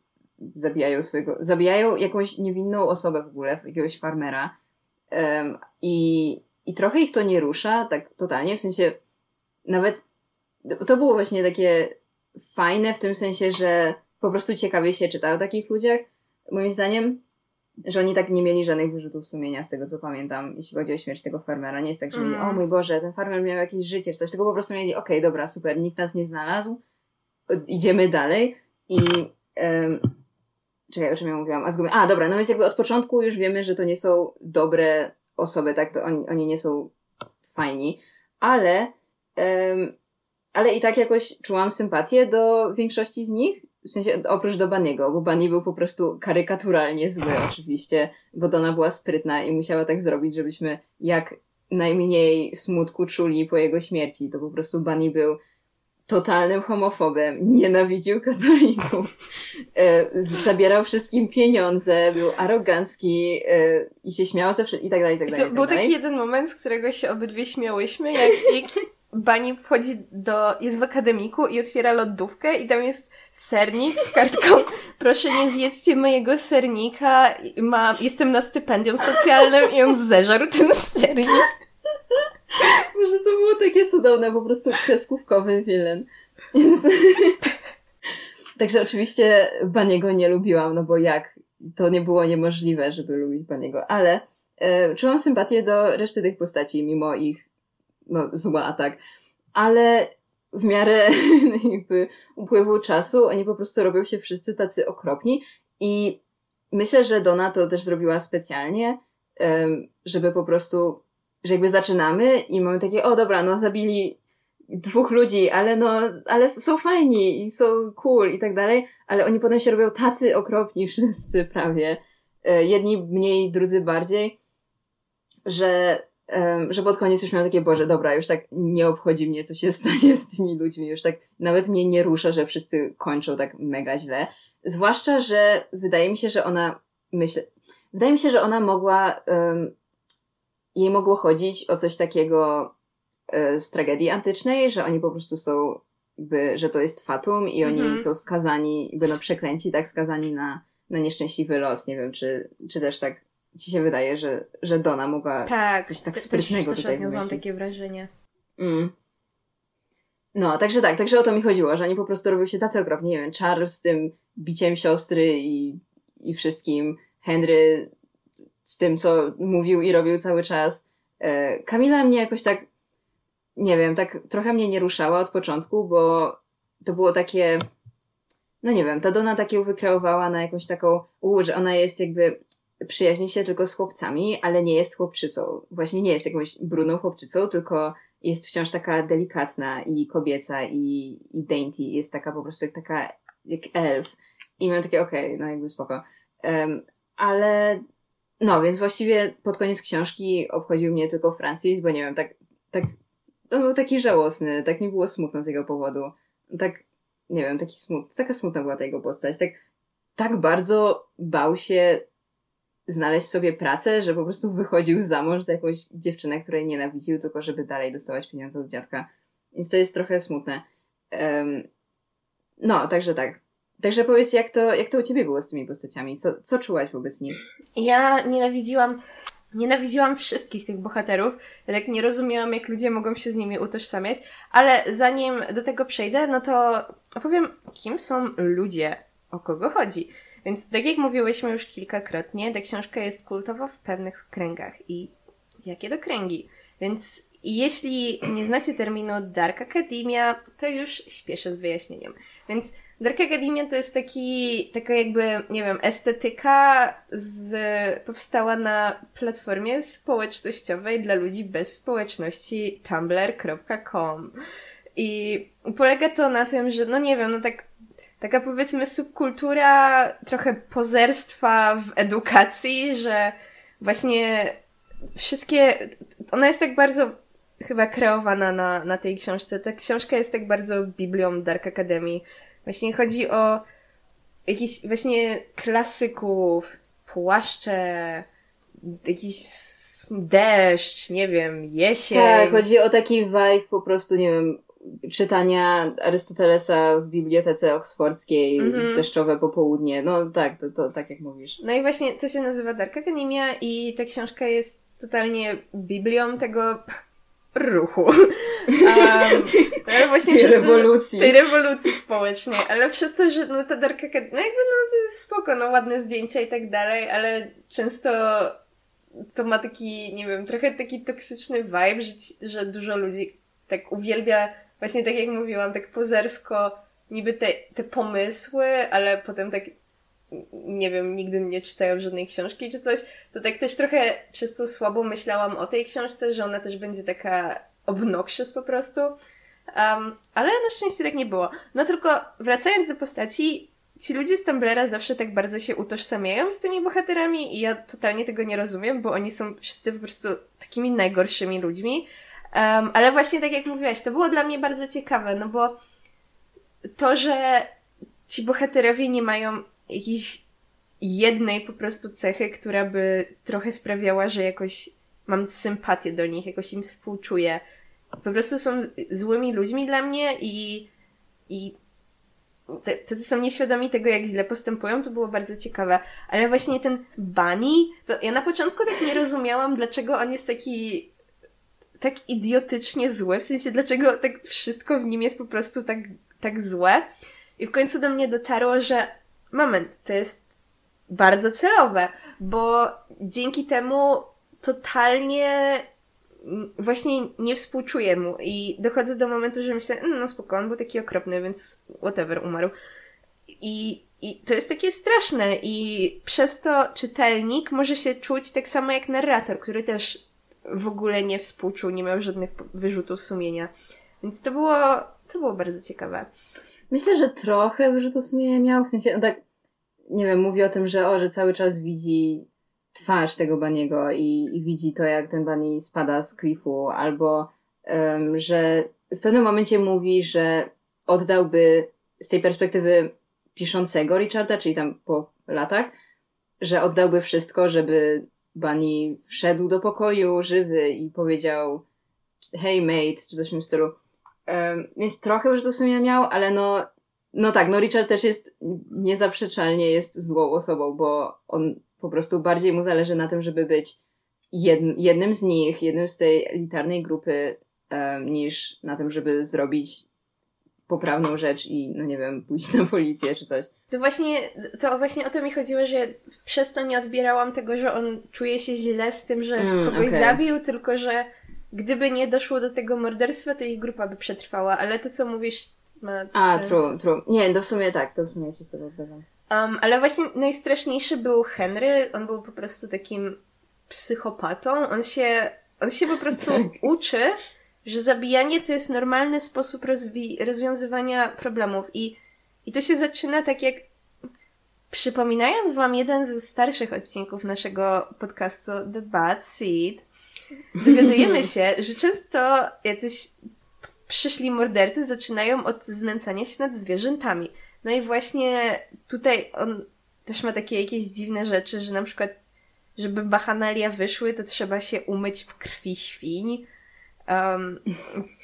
zabijają swojego, zabijają jakąś niewinną osobę w ogóle, jakiegoś farmera, Um, i, I trochę ich to nie rusza, tak totalnie, w sensie nawet to było właśnie takie fajne w tym sensie, że po prostu ciekawie się czyta o takich ludziach. Moim zdaniem, że oni tak nie mieli żadnych wyrzutów sumienia z tego, co pamiętam, jeśli chodzi o śmierć tego farmera. Nie jest tak, że mieli, mm. o mój Boże, ten farmer miał jakieś życie czy coś, tylko po prostu mieli, okej, okay, dobra, super, nikt nas nie znalazł, idziemy dalej i um, Czekaj, o czym ja mówiłam? A, zgubię. A, dobra, no więc jakby od początku już wiemy, że to nie są dobre osoby, tak? To oni, oni nie są fajni, ale, um, ale i tak jakoś czułam sympatię do większości z nich, w sensie oprócz do Baniego, bo Bani był po prostu karykaturalnie zły oczywiście, bo Dona była sprytna i musiała tak zrobić, żebyśmy jak najmniej smutku czuli po jego śmierci. To po prostu Bani był totalnym homofobem, nienawidził katolików, e, zabierał wszystkim pieniądze, był arogancki e, i się śmiał zawsze i tak dalej, i tak dalej. I tak był taki jeden moment, z którego się obydwie śmiałyśmy, jak, jak Bani wchodzi do, jest w akademiku i otwiera lodówkę i tam jest sernik z kartką proszę nie zjedźcie mojego sernika, mam, jestem na stypendium socjalnym i on zeżarł ten sernik. Może to było takie cudowne, po prostu kreskówkowy wilen. Więc... Także oczywiście Baniego nie lubiłam, no bo jak? To nie było niemożliwe, żeby lubić Baniego, ale e, czułam sympatię do reszty tych postaci, mimo ich zła, tak. Ale w miarę jakby upływu czasu oni po prostu robią się wszyscy tacy okropni i myślę, że Dona to też zrobiła specjalnie, żeby po prostu że jakby zaczynamy i mamy takie, o dobra, no zabili dwóch ludzi, ale no, ale są fajni i są cool i tak dalej, ale oni potem się robią tacy okropni wszyscy prawie. E, jedni mniej, drudzy bardziej, że, że pod koniec już miałam takie, Boże, dobra, już tak nie obchodzi mnie, co się stanie z tymi ludźmi, już tak nawet mnie nie rusza, że wszyscy kończą tak mega źle. Zwłaszcza, że wydaje mi się, że ona, myślę, wydaje mi się, że ona mogła um, jej mogło chodzić o coś takiego e, z tragedii antycznej, że oni po prostu są, jakby, że to jest fatum i oni mhm. są skazani, jakby no przeklęci, tak, skazani na, na nieszczęśliwy los. Nie wiem, czy, czy też tak ci się wydaje, że, że Dona mogła tak, coś tak sprytnego też, tutaj też mam takie wrażenie. Mm. No, także tak, także o to mi chodziło, że oni po prostu robią się tacy okropni, nie wiem, Charles z tym biciem siostry i, i wszystkim, Henry z tym, co mówił i robił cały czas. E, Kamila mnie jakoś tak, nie wiem, tak trochę mnie nie ruszała od początku, bo to było takie, no nie wiem, ta Dona takie wykreowała na jakąś taką, u, że ona jest jakby, przyjaźni się tylko z chłopcami, ale nie jest chłopczycą. Właśnie nie jest jakąś brudną chłopczycą, tylko jest wciąż taka delikatna i kobieca i, i dainty. Jest taka po prostu jak taka, jak elf. I miałem takie, okej, okay, no jakby spoko. Um, ale no, więc właściwie pod koniec książki obchodził mnie tylko Francis, bo nie wiem, tak, tak, to był taki żałosny, tak mi było smutno z jego powodu. Tak, nie wiem, taki smut, taka smutna była ta jego postać. Tak, tak bardzo bał się znaleźć sobie pracę, że po prostu wychodził za mąż za jakąś dziewczynę, której nienawidził, tylko żeby dalej dostawać pieniądze od dziadka. Więc to jest trochę smutne. Um, no, także tak. Także powiedz, jak to, jak to u Ciebie było z tymi postaciami? Co, co czułaś wobec nich? Ja nienawidziłam, nienawidziłam wszystkich tych bohaterów. Tak nie rozumiałam, jak ludzie mogą się z nimi utożsamiać. Ale zanim do tego przejdę, no to opowiem, kim są ludzie, o kogo chodzi. Więc tak jak mówiłyśmy już kilkakrotnie, ta książka jest kultowa w pewnych kręgach. I jakie to kręgi? Więc jeśli nie znacie terminu Dark Academia, to już śpieszę z wyjaśnieniem. Więc Dark Academia to jest taki, taka jakby, nie wiem, estetyka z, powstała na platformie społecznościowej dla ludzi bez społeczności tumblr.com. I polega to na tym, że, no nie wiem, no tak taka powiedzmy subkultura trochę pozerstwa w edukacji, że właśnie wszystkie, ona jest tak bardzo chyba kreowana na, na tej książce. Ta książka jest tak bardzo biblią Dark Academy. Właśnie chodzi o jakiś właśnie klasyków, płaszcze, jakiś deszcz, nie wiem, jesień. Tak, chodzi o taki vibe po prostu, nie wiem, czytania Arystotelesa w bibliotece oksfordzkiej, mm-hmm. deszczowe popołudnie. No tak, to, to tak jak mówisz. No i właśnie to się nazywa Dark Academia i ta książka jest totalnie biblią tego ruchu. Um, ale właśnie tej przez rewolucji. To, tej rewolucji społecznej, ale przez to, że no ta Dark Academia, no jakby no spoko, no ładne zdjęcia i tak dalej, ale często to ma taki, nie wiem, trochę taki toksyczny vibe, że, że dużo ludzi tak uwielbia właśnie tak jak mówiłam, tak pozersko niby te, te pomysły, ale potem tak nie wiem, nigdy nie czytają żadnej książki czy coś, to tak też trochę przez to słabo myślałam o tej książce, że ona też będzie taka obnoxious po prostu. Um, ale na szczęście tak nie było. No tylko wracając do postaci, ci ludzie z Tumblera zawsze tak bardzo się utożsamiają z tymi bohaterami i ja totalnie tego nie rozumiem, bo oni są wszyscy po prostu takimi najgorszymi ludźmi. Um, ale właśnie tak jak mówiłaś, to było dla mnie bardzo ciekawe, no bo to, że ci bohaterowie nie mają jakiejś jednej po prostu cechy, która by trochę sprawiała, że jakoś mam sympatię do nich, jakoś im współczuję. Po prostu są złymi ludźmi dla mnie i, i tacy są nieświadomi tego, jak źle postępują, to było bardzo ciekawe. Ale właśnie ten Bunny, to ja na początku tak nie rozumiałam, dlaczego on jest taki tak idiotycznie złe, w sensie dlaczego tak wszystko w nim jest po prostu tak, tak złe. I w końcu do mnie dotarło, że moment, to jest bardzo celowe, bo dzięki temu totalnie właśnie nie współczuję mu i dochodzę do momentu, że myślę, mm, no spoko, on był taki okropny, więc whatever, umarł. I, I to jest takie straszne i przez to czytelnik może się czuć tak samo jak narrator, który też w ogóle nie współczuł, nie miał żadnych wyrzutów sumienia. Więc to było, to było bardzo ciekawe. Myślę, że trochę wyrzutów sumienia miał, w sensie, no tak, nie wiem, mówi o tym, że o, że cały czas widzi twarz tego Baniego i, i widzi to, jak ten Bani spada z klifu, albo um, że w pewnym momencie mówi, że oddałby z tej perspektywy piszącego Richarda, czyli tam po latach, że oddałby wszystko, żeby Bunny wszedł do pokoju żywy i powiedział hey mate, czy coś w tym stylu. Um, więc trochę już do sumie miał, ale no, no tak, no Richard też jest niezaprzeczalnie jest złą osobą, bo on po prostu bardziej mu zależy na tym, żeby być jednym z nich, jednym z tej elitarnej grupy, um, niż na tym, żeby zrobić poprawną rzecz i, no nie wiem, pójść na policję czy coś. To właśnie, to właśnie o to mi chodziło, że przez to nie odbierałam tego, że on czuje się źle z tym, że mm, kogoś okay. zabił, tylko że gdyby nie doszło do tego morderstwa, to ich grupa by przetrwała, ale to, co mówisz, ma A, sens. true, true. Nie, to w sumie tak, to w sumie się z tobą zgadzam. Um, ale właśnie najstraszniejszy był Henry. On był po prostu takim psychopatą. On się, on się po prostu tak. uczy, że zabijanie to jest normalny sposób rozwi- rozwiązywania problemów. I, I to się zaczyna tak jak. Przypominając Wam jeden ze starszych odcinków naszego podcastu The Bad Seed, dowiadujemy się, że często jacyś przyszli mordercy zaczynają od znęcania się nad zwierzętami. No i właśnie tutaj on też ma takie jakieś dziwne rzeczy, że na przykład, żeby bachanalia wyszły, to trzeba się umyć w krwi świń. Um,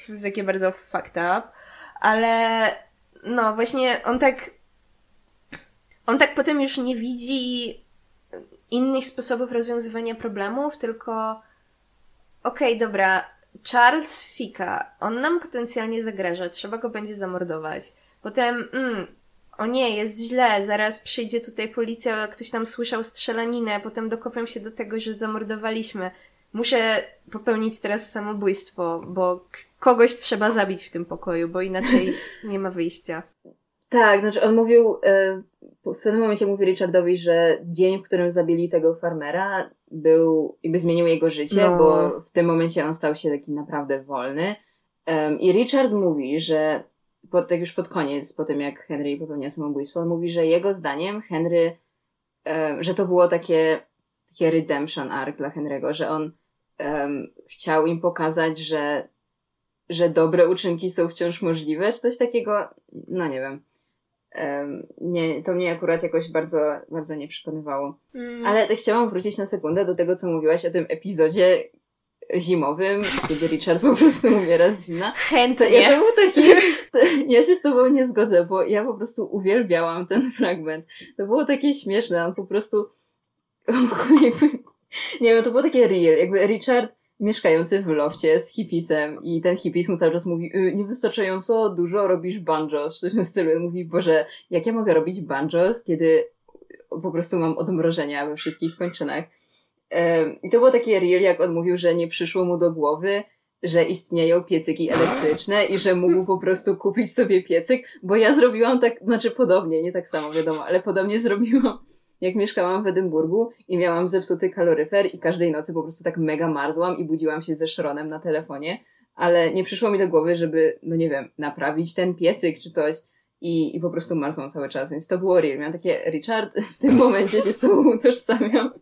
jest takie bardzo fucked up. Ale no właśnie on tak on tak potem już nie widzi innych sposobów rozwiązywania problemów, tylko okej, okay, dobra, Charles Fika, on nam potencjalnie zagraża, trzeba go będzie zamordować. Potem, mm, o nie, jest źle, zaraz przyjdzie tutaj policja, ktoś tam słyszał strzelaninę, potem dokopią się do tego, że zamordowaliśmy. Muszę popełnić teraz samobójstwo, bo kogoś trzeba zabić w tym pokoju, bo inaczej nie ma wyjścia. Tak, znaczy on mówił, e, w pewnym momencie mówi Richardowi, że dzień, w którym zabili tego farmera, był, jakby zmienił jego życie, no. bo w tym momencie on stał się taki naprawdę wolny. I Richard mówi, że tak już pod koniec, po tym jak Henry popełnia samobójstwo, on mówi, że jego zdaniem Henry, że to było takie, takie redemption arc dla Henry'ego, że on um, chciał im pokazać, że, że dobre uczynki są wciąż możliwe, czy coś takiego, no nie wiem. Um, nie, to mnie akurat jakoś bardzo, bardzo nie przekonywało. Mm. Ale chciałam wrócić na sekundę do tego, co mówiłaś o tym epizodzie, zimowym, kiedy Richard po prostu umiera z zimna. Chętnie. To, ja, to był taki, to, ja się z tobą nie zgodzę, bo ja po prostu uwielbiałam ten fragment. To było takie śmieszne, on po prostu nie wiem, to było takie real, jakby Richard mieszkający w lofcie z hipisem i ten hipis mu cały czas mówi y, niewystarczająco dużo robisz banjos, w tym stylu. Mówi, Boże, jak ja mogę robić banjos, kiedy po prostu mam odmrożenia we wszystkich kończynach. I to było takie real, jak on mówił, że nie przyszło mu do głowy, że istnieją piecyki elektryczne i że mógł po prostu kupić sobie piecyk, bo ja zrobiłam tak, znaczy podobnie, nie tak samo wiadomo, ale podobnie zrobiłam, jak mieszkałam w Edynburgu i miałam zepsuty kaloryfer i każdej nocy po prostu tak mega marzłam i budziłam się ze szronem na telefonie, ale nie przyszło mi do głowy, żeby, no nie wiem, naprawić ten piecyk czy coś i, i po prostu marzłam cały czas, więc to było real. Miałam takie, Richard, w tym momencie się z tobą utożsamiam.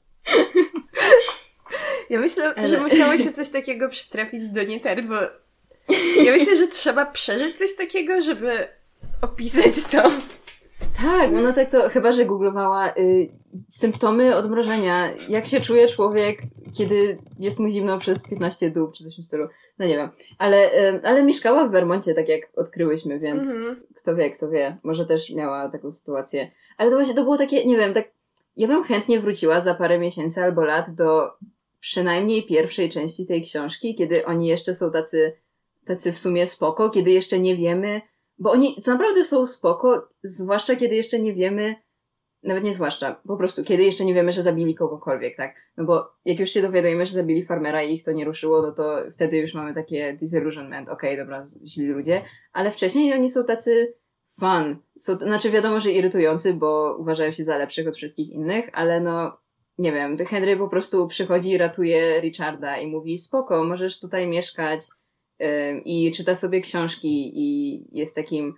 Ja myślę, Ale... że musiało się coś takiego przytrafić do Nietert, bo ja myślę, że trzeba przeżyć coś takiego, żeby opisać to. Tak, ona tak to, chyba że googlowała y, symptomy odmrożenia. Jak się czuje człowiek, kiedy jest mu zimno przez 15 dób, czy coś w tym stylu. No nie wiem. Ale, y, ale mieszkała w Vermoncie, tak jak odkryłyśmy, więc mhm. kto wie, kto wie. Może też miała taką sytuację. Ale to właśnie to było takie, nie wiem, tak ja bym chętnie wróciła za parę miesięcy albo lat do przynajmniej pierwszej części tej książki, kiedy oni jeszcze są tacy, tacy w sumie spoko, kiedy jeszcze nie wiemy, bo oni co naprawdę są spoko, zwłaszcza kiedy jeszcze nie wiemy, nawet nie zwłaszcza, po prostu kiedy jeszcze nie wiemy, że zabili kogokolwiek, tak? No bo jak już się dowiadujemy, że zabili farmera i ich to nie ruszyło, no to wtedy już mamy takie disillusionment, okej, okay, dobra, źli ludzie, ale wcześniej oni są tacy fun. Są, znaczy wiadomo, że irytujący, bo uważają się za lepszych od wszystkich innych, ale no nie wiem, Henry po prostu przychodzi i ratuje Richarda i mówi spoko, możesz tutaj mieszkać i czyta sobie książki i jest takim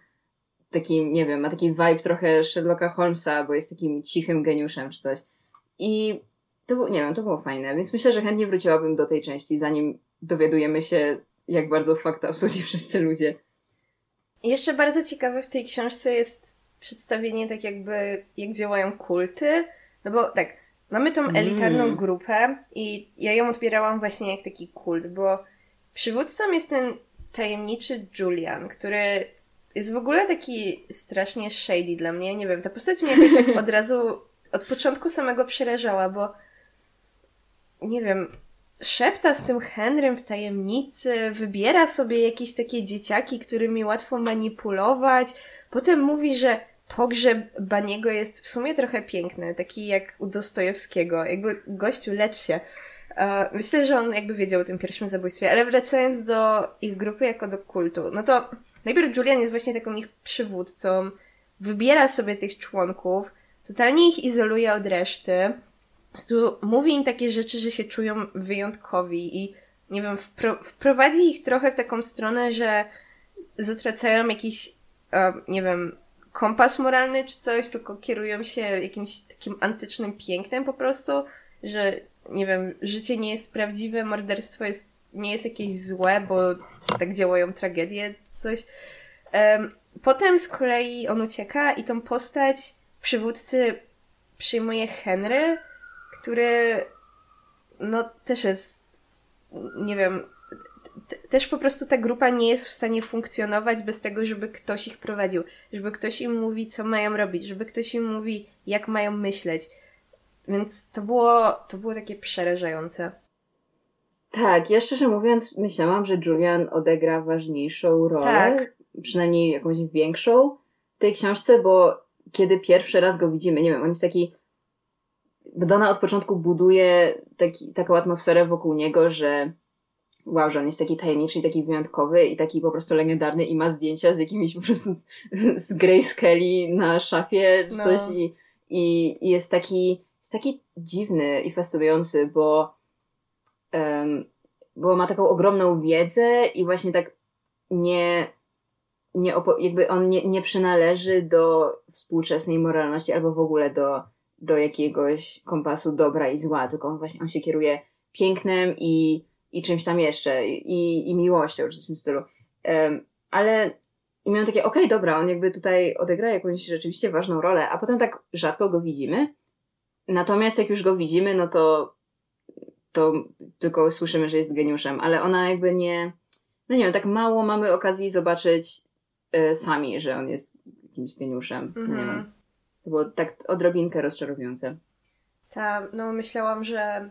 takim, nie wiem, ma taki vibe trochę Sherlocka Holmesa, bo jest takim cichym geniuszem czy coś. I to było, nie wiem, to było fajne, więc myślę, że chętnie wróciłabym do tej części, zanim dowiadujemy się, jak bardzo fakta są ci wszyscy ludzie. Jeszcze bardzo ciekawe w tej książce jest przedstawienie tak jakby, jak działają kulty. No bo tak, mamy tą elitarną mm. grupę i ja ją odbierałam właśnie jak taki kult, bo przywódcą jest ten tajemniczy Julian, który jest w ogóle taki strasznie shady dla mnie. Nie wiem, ta postać mnie jakoś tak od razu, od początku samego przerażała, bo nie wiem, szepta z tym Henrym w tajemnicy, wybiera sobie jakieś takie dzieciaki, którymi łatwo manipulować. Potem mówi, że pogrzeb Baniego jest w sumie trochę piękny, taki jak u Dostojewskiego. Jakby gościu lecz się. E, myślę, że on jakby wiedział o tym pierwszym zabójstwie, ale wracając do ich grupy jako do kultu, no to najpierw Julian jest właśnie taką ich przywódcą, wybiera sobie tych członków, totalnie ich izoluje od reszty, po prostu mówi im takie rzeczy, że się czują wyjątkowi i nie wiem, wpro wprowadzi ich trochę w taką stronę, że zatracają jakiś, e, nie wiem, kompas moralny czy coś, tylko kierują się jakimś takim antycznym pięknem po prostu, że nie wiem, życie nie jest prawdziwe, morderstwo jest, nie jest jakieś złe, bo tak działają tragedie, coś. Potem z kolei on ucieka i tą postać przywódcy przyjmuje Henry, który no też jest, nie wiem, też po prostu ta grupa nie jest w stanie funkcjonować bez tego, żeby ktoś ich prowadził, żeby ktoś im mówi, co mają robić, żeby ktoś im mówi, jak mają myśleć. Więc to było, to było takie przerażające. Tak, ja szczerze mówiąc myślałam, że Julian odegra ważniejszą rolę, tak. przynajmniej jakąś większą w tej książce, bo kiedy pierwszy raz go widzimy, nie wiem, on jest taki Dona od początku buduje taki, taką atmosferę wokół niego, że wow, że on jest taki tajemniczy i taki wyjątkowy i taki po prostu legendarny i ma zdjęcia z jakimiś po prostu z, z Grace Kelly na szafie czy no. coś i, i, i jest taki jest taki dziwny i fascynujący, bo um, bo ma taką ogromną wiedzę i właśnie tak nie nie jakby on nie, nie przynależy do współczesnej moralności albo w ogóle do do jakiegoś kompasu dobra i zła, tylko on właśnie on się kieruje pięknem i, i czymś tam jeszcze, i, i miłością, w tym stylu. Um, ale i takie, okej, okay, dobra, on jakby tutaj odegra jakąś rzeczywiście ważną rolę, a potem tak rzadko go widzimy. Natomiast jak już go widzimy, no to, to tylko słyszymy, że jest geniuszem, ale ona jakby nie, no nie wiem, tak mało mamy okazji zobaczyć y, sami, że on jest jakimś geniuszem. -hmm. Nie mhm. wiem. To było tak odrobinkę rozczarowujące. Tak, no myślałam, że...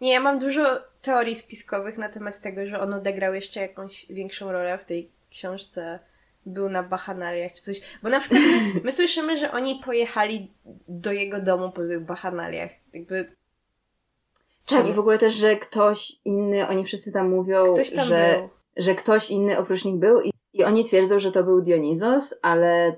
Nie, ja mam dużo teorii spiskowych na temat tego, że on odegrał jeszcze jakąś większą rolę w tej książce. Był na bachanaliach czy coś. Bo na przykład my, my słyszymy, że oni pojechali do jego domu po tych bachanaliach. Jakby... Tak, i w ogóle też, że ktoś inny, oni wszyscy tam mówią, tam że, że ktoś inny oprócz nich był i, i oni twierdzą, że to był Dionizos, ale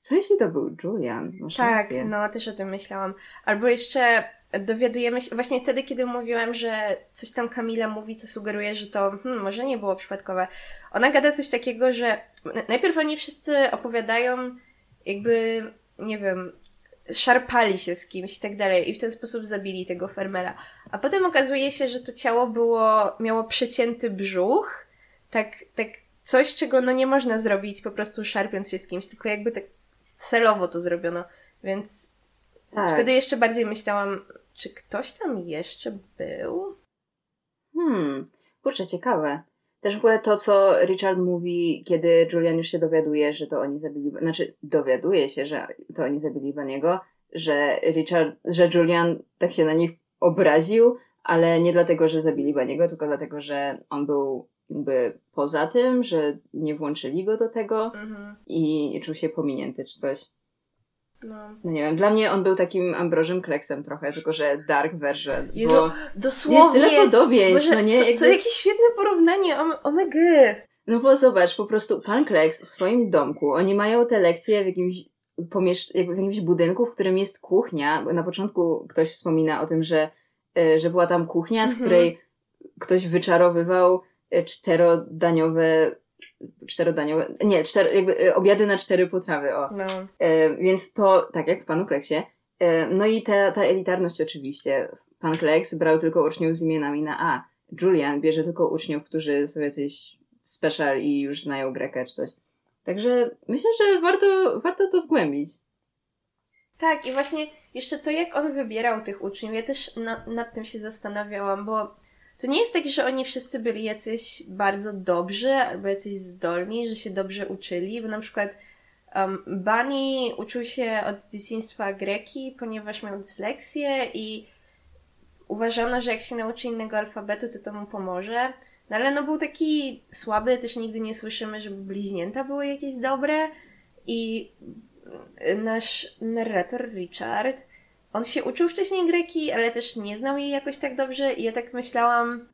co jeśli to był Julian? Masz tak, rację. no też o tym myślałam. Albo jeszcze dowiadujemy się, właśnie wtedy, kiedy mówiłam, że coś tam Kamila mówi, co sugeruje, że to hmm, może nie było przypadkowe. Ona gada coś takiego, że najpierw oni wszyscy opowiadają, jakby, nie wiem, szarpali się z kimś i tak dalej i w ten sposób zabili tego fermera. A potem okazuje się, że to ciało było, miało przecięty brzuch, tak, tak coś, czego no nie można zrobić po prostu szarpiąc się z kimś, tylko jakby tak celowo to zrobiono, więc tak. wtedy jeszcze bardziej myślałam, czy ktoś tam jeszcze był? Hmm, kurczę, ciekawe. Też w ogóle to, co Richard mówi, kiedy Julian już się dowiaduje, że to oni zabili, znaczy dowiaduje się, że to oni zabili Baniego, że Richard, że Julian tak się na nich obraził, ale nie dlatego, że zabili Baniego, tylko dlatego, że on był jakby poza tym, że nie włączyli go do tego mhm. i czuł się pominięty czy coś. No. no. nie wiem, dla mnie on był takim Ambrożym Kleksem trochę, tylko że dark version. Jezu, bo dosłownie. Jest tyle podobieństw, no nie? Co, Jakby... co jakieś świetne porównanie, omega. No bo zobacz, po prostu pan Kleks w swoim domku, oni mają te lekcje w jakimś pomiesz- jakby w jakimś budynku, w którym jest kuchnia. Na początku ktoś wspomina o tym, że, e, że była tam kuchnia, z mhm. której ktoś wyczarowywał E, czterodaniowe czterodaniowe, nie, cztery, jakby e, obiady na cztery potrawy, o. No. E, więc to, tak jak w Panu Kleksie. E, no i ta, ta elitarność oczywiście. Pan Kleks brał tylko uczniów z imionami na A. Julian bierze tylko uczniów, którzy są jacyś special i już znają Grekę czy coś. Także myślę, że warto, warto to zgłębić. Tak, i właśnie jeszcze to, jak on wybierał tych uczniów, ja też na, nad tym się zastanawiałam, bo to nie jest tak, że oni wszyscy byli jacyś bardzo dobrzy albo jacyś zdolni, że się dobrze uczyli, bo na przykład um, Bunny uczył się od dzieciństwa greki, ponieważ miał dysleksję i uważano, że jak się nauczy innego alfabetu, to to mu pomoże. No ale no był taki słaby, też nigdy nie słyszymy, żeby bliźnięta były jakieś dobre. I nasz narrator Richard, on się uczył wcześniej greki, ale też nie znał jej jakoś tak dobrze i ja tak myślałam,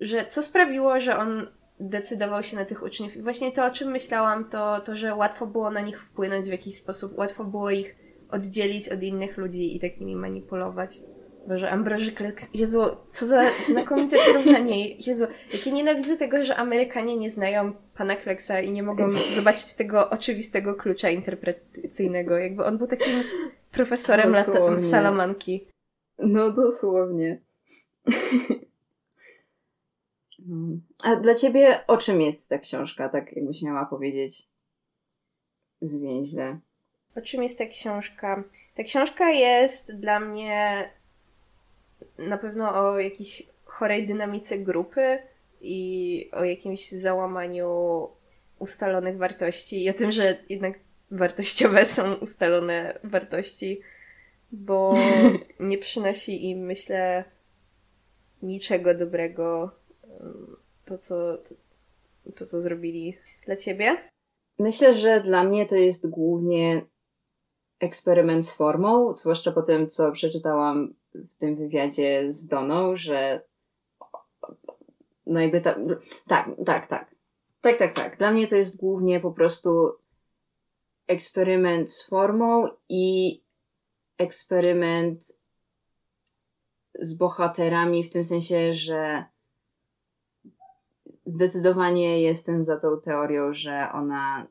że co sprawiło, że on decydował się na tych uczniów. I właśnie to, o czym myślałam, to, to, że łatwo było na nich wpłynąć w jakiś sposób, łatwo było ich oddzielić od innych ludzi i tak nimi manipulować. Boże, Ambroży Kleks, Jezu, co za znakomite porównanie. Jezu, jak ja nienawidzę tego, że Amerykanie nie znają pana Kleksa i nie mogą zobaczyć tego oczywistego klucza interpretacyjnego. Jakby on był takim profesorem lata- Salamanki. No dosłownie. A dla ciebie o czym jest ta książka, tak jakbyś miała powiedzieć zwięźle? O czym jest ta książka? Ta książka jest dla mnie na pewno o jakiejś chorej dynamice grupy i o jakimś załamaniu ustalonych wartości i o tym, że jednak wartościowe są ustalone wartości, bo nie przynosi im, myślę, niczego dobrego to, co, to, to, co zrobili dla ciebie? Myślę, że dla mnie to jest głównie eksperyment z formą, zwłaszcza po tym, co przeczytałam w tym wywiadzie z Doną, że no jakby ta, tak, tak, tak. Tak, tak, tak. Dla mnie to jest głównie po prostu eksperyment z formą i eksperyment z bohaterami w tym sensie, że zdecydowanie jestem za tą teorią, że ona,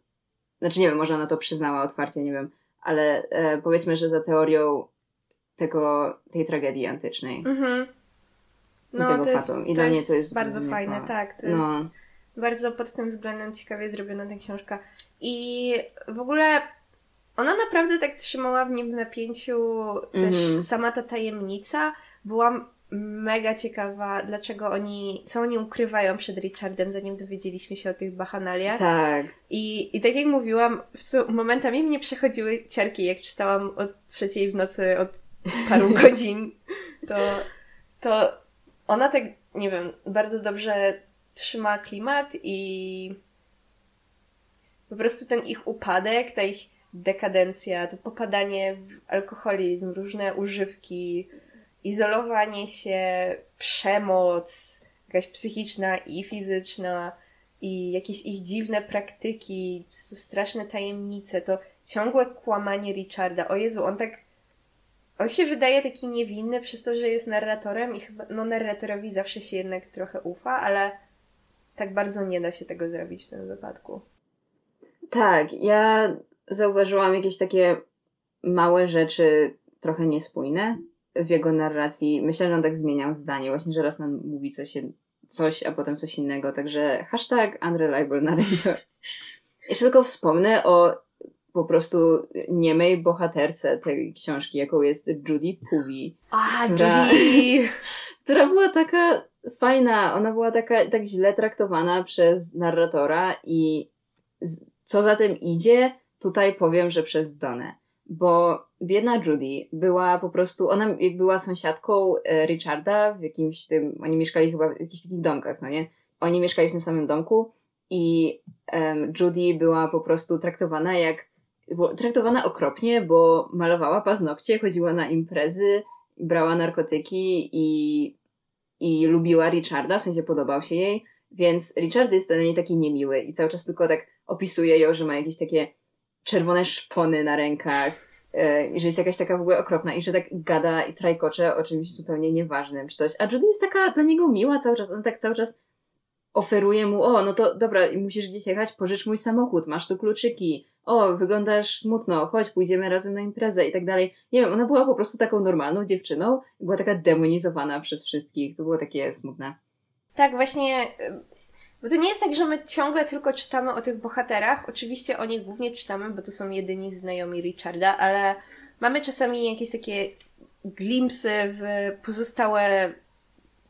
znaczy nie wiem, może ona to przyznała otwarcie, nie wiem, ale e, powiedzmy, że za teorią tego, tej tragedii antycznej. Mhm. No, to jest, I to, jest to jest bardzo fajne, tak. To no. jest bardzo pod tym względem ciekawie zrobiona ta książka. I w ogóle ona naprawdę tak trzymała w nim w napięciu też mm sama ta tajemnica. Byłam mega ciekawa, dlaczego oni, co oni ukrywają przed Richardem, zanim dowiedzieliśmy się o tych bachanaliach. Tak. I, i tak jak mówiłam, momentami mnie przechodziły ciarki, jak czytałam o trzeciej w nocy od paru godzin, to, to ona tak, nie wiem, bardzo dobrze trzyma klimat i po prostu ten ich upadek, ta ich dekadencja, to popadanie w alkoholizm, różne używki, izolowanie się, przemoc, jakaś psychiczna i fizyczna, i jakieś ich dziwne praktyki, straszne tajemnice, to ciągłe kłamanie Richarda. O Jezu, on tak. On się wydaje taki niewinny przez to, że jest narratorem i chyba, no narratorowi zawsze się jednak trochę ufa, ale tak bardzo nie da się tego zrobić w tym wypadku. Tak, ja zauważyłam jakieś takie małe rzeczy trochę niespójne w jego narracji. Myślę, że on tak zmieniał zdanie, właśnie, że raz nam mówi coś, coś a potem coś innego, także hashtag unreliable narrator. Jeszcze tylko wspomnę o po prostu niemej bohaterce tej książki, jaką jest Judy Puvi. A, która, Judy! która była taka fajna, ona była taka, tak źle traktowana przez narratora i co za tym idzie, tutaj powiem, że przez Donę bo biedna Judy była po prostu, ona była sąsiadką e, Richarda w jakimś tym, oni mieszkali chyba w jakichś takich domkach, no nie? Oni mieszkali w tym samym domku i um, Judy była po prostu traktowana jak, traktowana okropnie, bo malowała paznokcie, chodziła na imprezy, brała narkotyki i, i lubiła Richarda, w sensie podobał się jej, więc Richard jest dla niej taki niemiły i cały czas tylko tak opisuje ją, że ma jakieś takie czerwone szpony na rękach, yy, że jest jakaś taka w ogóle okropna i że tak gada i trajkocze o czymś zupełnie nieważnym czy coś. A Judy jest taka dla niego miła cały czas, on tak cały czas oferuje mu, o, no to dobra, musisz gdzieś jechać, pożycz mój samochód, masz tu kluczyki, o, wyglądasz smutno, chodź, pójdziemy razem na imprezę i tak dalej. Nie wiem, ona była po prostu taką normalną dziewczyną i była taka demonizowana przez wszystkich. To było takie smutne. Tak, właśnie bo to nie jest tak, że my ciągle tylko czytamy o tych bohaterach. Oczywiście o nich głównie czytamy, bo to są jedyni znajomi Richarda, ale mamy czasami jakieś takie glimpsy w pozostałe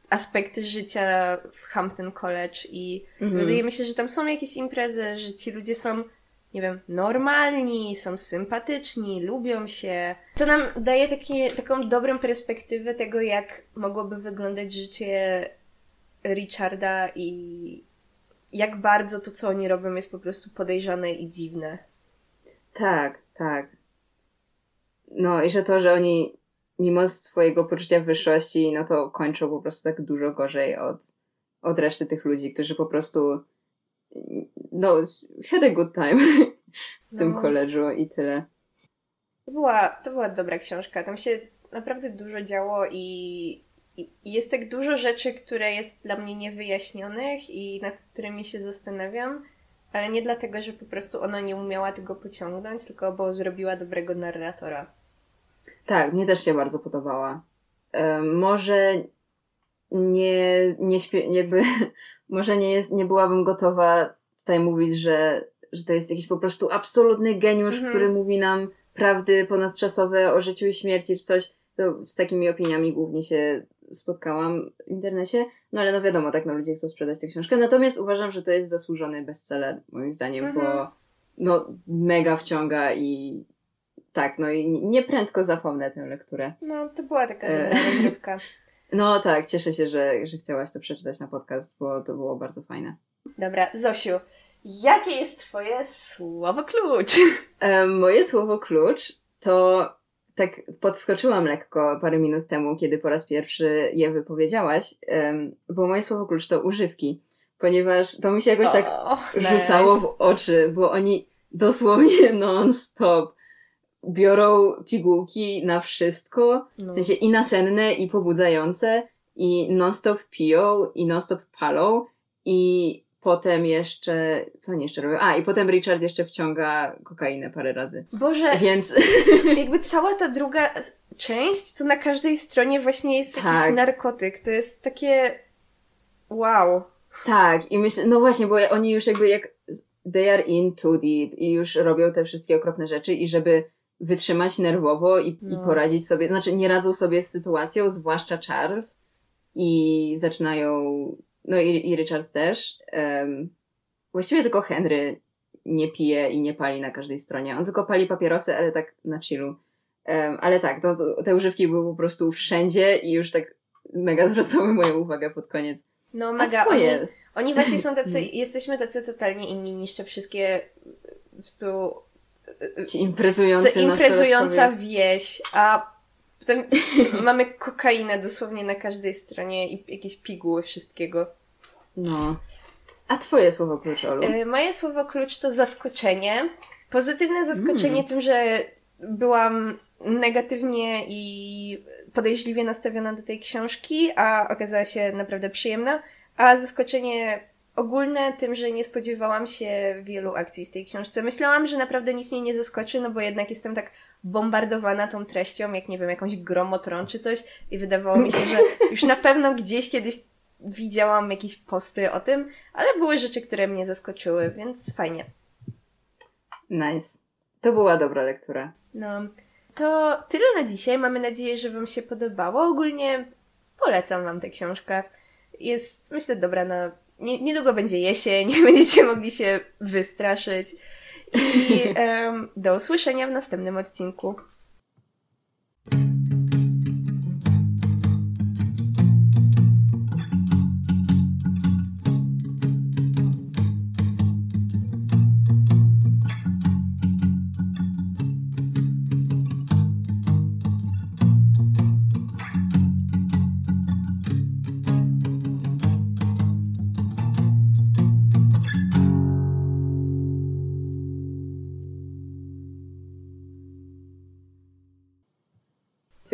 aspekty życia w Hampton College i mhm. wydaje mi się, że tam są jakieś imprezy, że ci ludzie są nie wiem, normalni, są sympatyczni, lubią się. To nam daje takie, taką dobrą perspektywę tego, jak mogłoby wyglądać życie Richarda i jak bardzo to, co oni robią, jest po prostu podejrzane i dziwne. Tak, tak. No i że to, że oni mimo swojego poczucia wyższości, no to kończą po prostu tak dużo gorzej od, od reszty tych ludzi, którzy po prostu no, had a good time w tym no. koledżu i tyle. To była, to była dobra książka. Tam się naprawdę dużo działo i, jest tak dużo rzeczy, które jest dla mnie niewyjaśnionych i nad którymi się zastanawiam, ale nie dlatego, że po prostu ona nie umiała tego pociągnąć, tylko bo zrobiła dobrego narratora. Tak, mnie też się bardzo podobała. może nie, nie śpie, jakby, może nie jest, nie byłabym gotowa tutaj mówić, że, że to jest jakiś po prostu absolutny geniusz, mhm. który mówi nam prawdy ponadczasowe o życiu i śmierci czy coś. To z takimi opiniami głównie się spotkałam w internecie. No ale no wiadomo, tak no ludzie chcą sprzedać tę książkę. Natomiast uważam, że to jest zasłużony bestseller, moim zdaniem, mhm. bo no mega wciąga i tak, no i nie prędko zapomnę tę lekturę. No, to była taka e, rozrywka. No tak, cieszę się, że, że chciałaś to przeczytać na podcast, bo to było bardzo fajne. Dobra, Zosiu, jakie jest Twoje słowo klucz? E, moje słowo klucz to tak podskoczyłam lekko parę minut temu, kiedy po raz pierwszy je wypowiedziałaś, bo moje słowo klucz to używki, ponieważ to mi się jakoś tak rzucało nice. w oczy, bo oni dosłownie non-stop biorą pigułki na wszystko, no. w sensie i nasenne, i pobudzające, i non-stop piją, i non-stop palą, i potem jeszcze, co oni jeszcze robią? A, i potem Richard jeszcze wciąga kokainę parę razy. Boże, więc... jakby cała ta druga część, to na każdej stronie właśnie jest tak. jakiś narkotyk. To jest takie... Wow. Tak, i myślę, no właśnie, bo oni już jakby jak they are in too deep i już robią te wszystkie okropne rzeczy i żeby wytrzymać nerwowo i, no. i poradzić sobie, znaczy nie radzą sobie z sytuacją, zwłaszcza Charles i zaczynają, no i, i Richard też. Um, właściwie tylko Henry nie pije i nie pali na każdej stronie. On tylko pali papierosy, ale tak na chillu. Um, ale tak, to, to, te używki były po prostu wszędzie i już tak mega zwracały moją uwagę pod koniec. No mega. Oni, oni właśnie są tacy, jesteśmy tacy totalnie inni niż te wszystkie po prostu Ci imprezujący imprezująca wieś, a potem mamy kokainę dosłownie na każdej stronie i jakieś piguły wszystkiego. No. A twoje słowo klucz, Olu? E, moje słowo klucz to zaskoczenie. Pozytywne zaskoczenie mm. tym, że byłam negatywnie i podejrzliwie nastawiona do tej książki, a okazała się naprawdę przyjemna. A zaskoczenie ogólne tym, że nie spodziewałam się wielu akcji w tej książce. Myślałam, że naprawdę nic mnie nie zaskoczy, no bo jednak jestem tak bombardowana tą treścią, jak nie wiem, jakąś gromotron czy coś i wydawało mi się, że już na pewno gdzieś kiedyś widziałam jakieś posty o tym, ale były rzeczy, które mnie zaskoczyły, więc fajnie. Nice. To była dobra lektura. No, to tyle na dzisiaj. Mamy nadzieję, że Wam się podobało. Ogólnie polecam Wam tę książkę. Jest, myślę, dobra na nie, niedługo będzie jesień, będziecie mogli się wystraszyć. I um, do usłyszenia w następnym odcinku.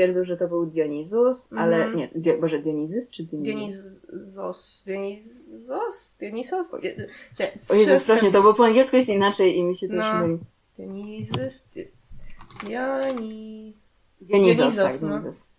Twierdził, że to był Dionizus, mm. ale mhm. nie, Dio, Boże, Dionizys czy Dionizos? Dionizos? Dionisos? O Jezu, strasznie, to bo po angielsku jest inaczej i mi się to no. już myli. Dionizys, Dioni... Dionizos, Dionizos, tak, no. Dionizos.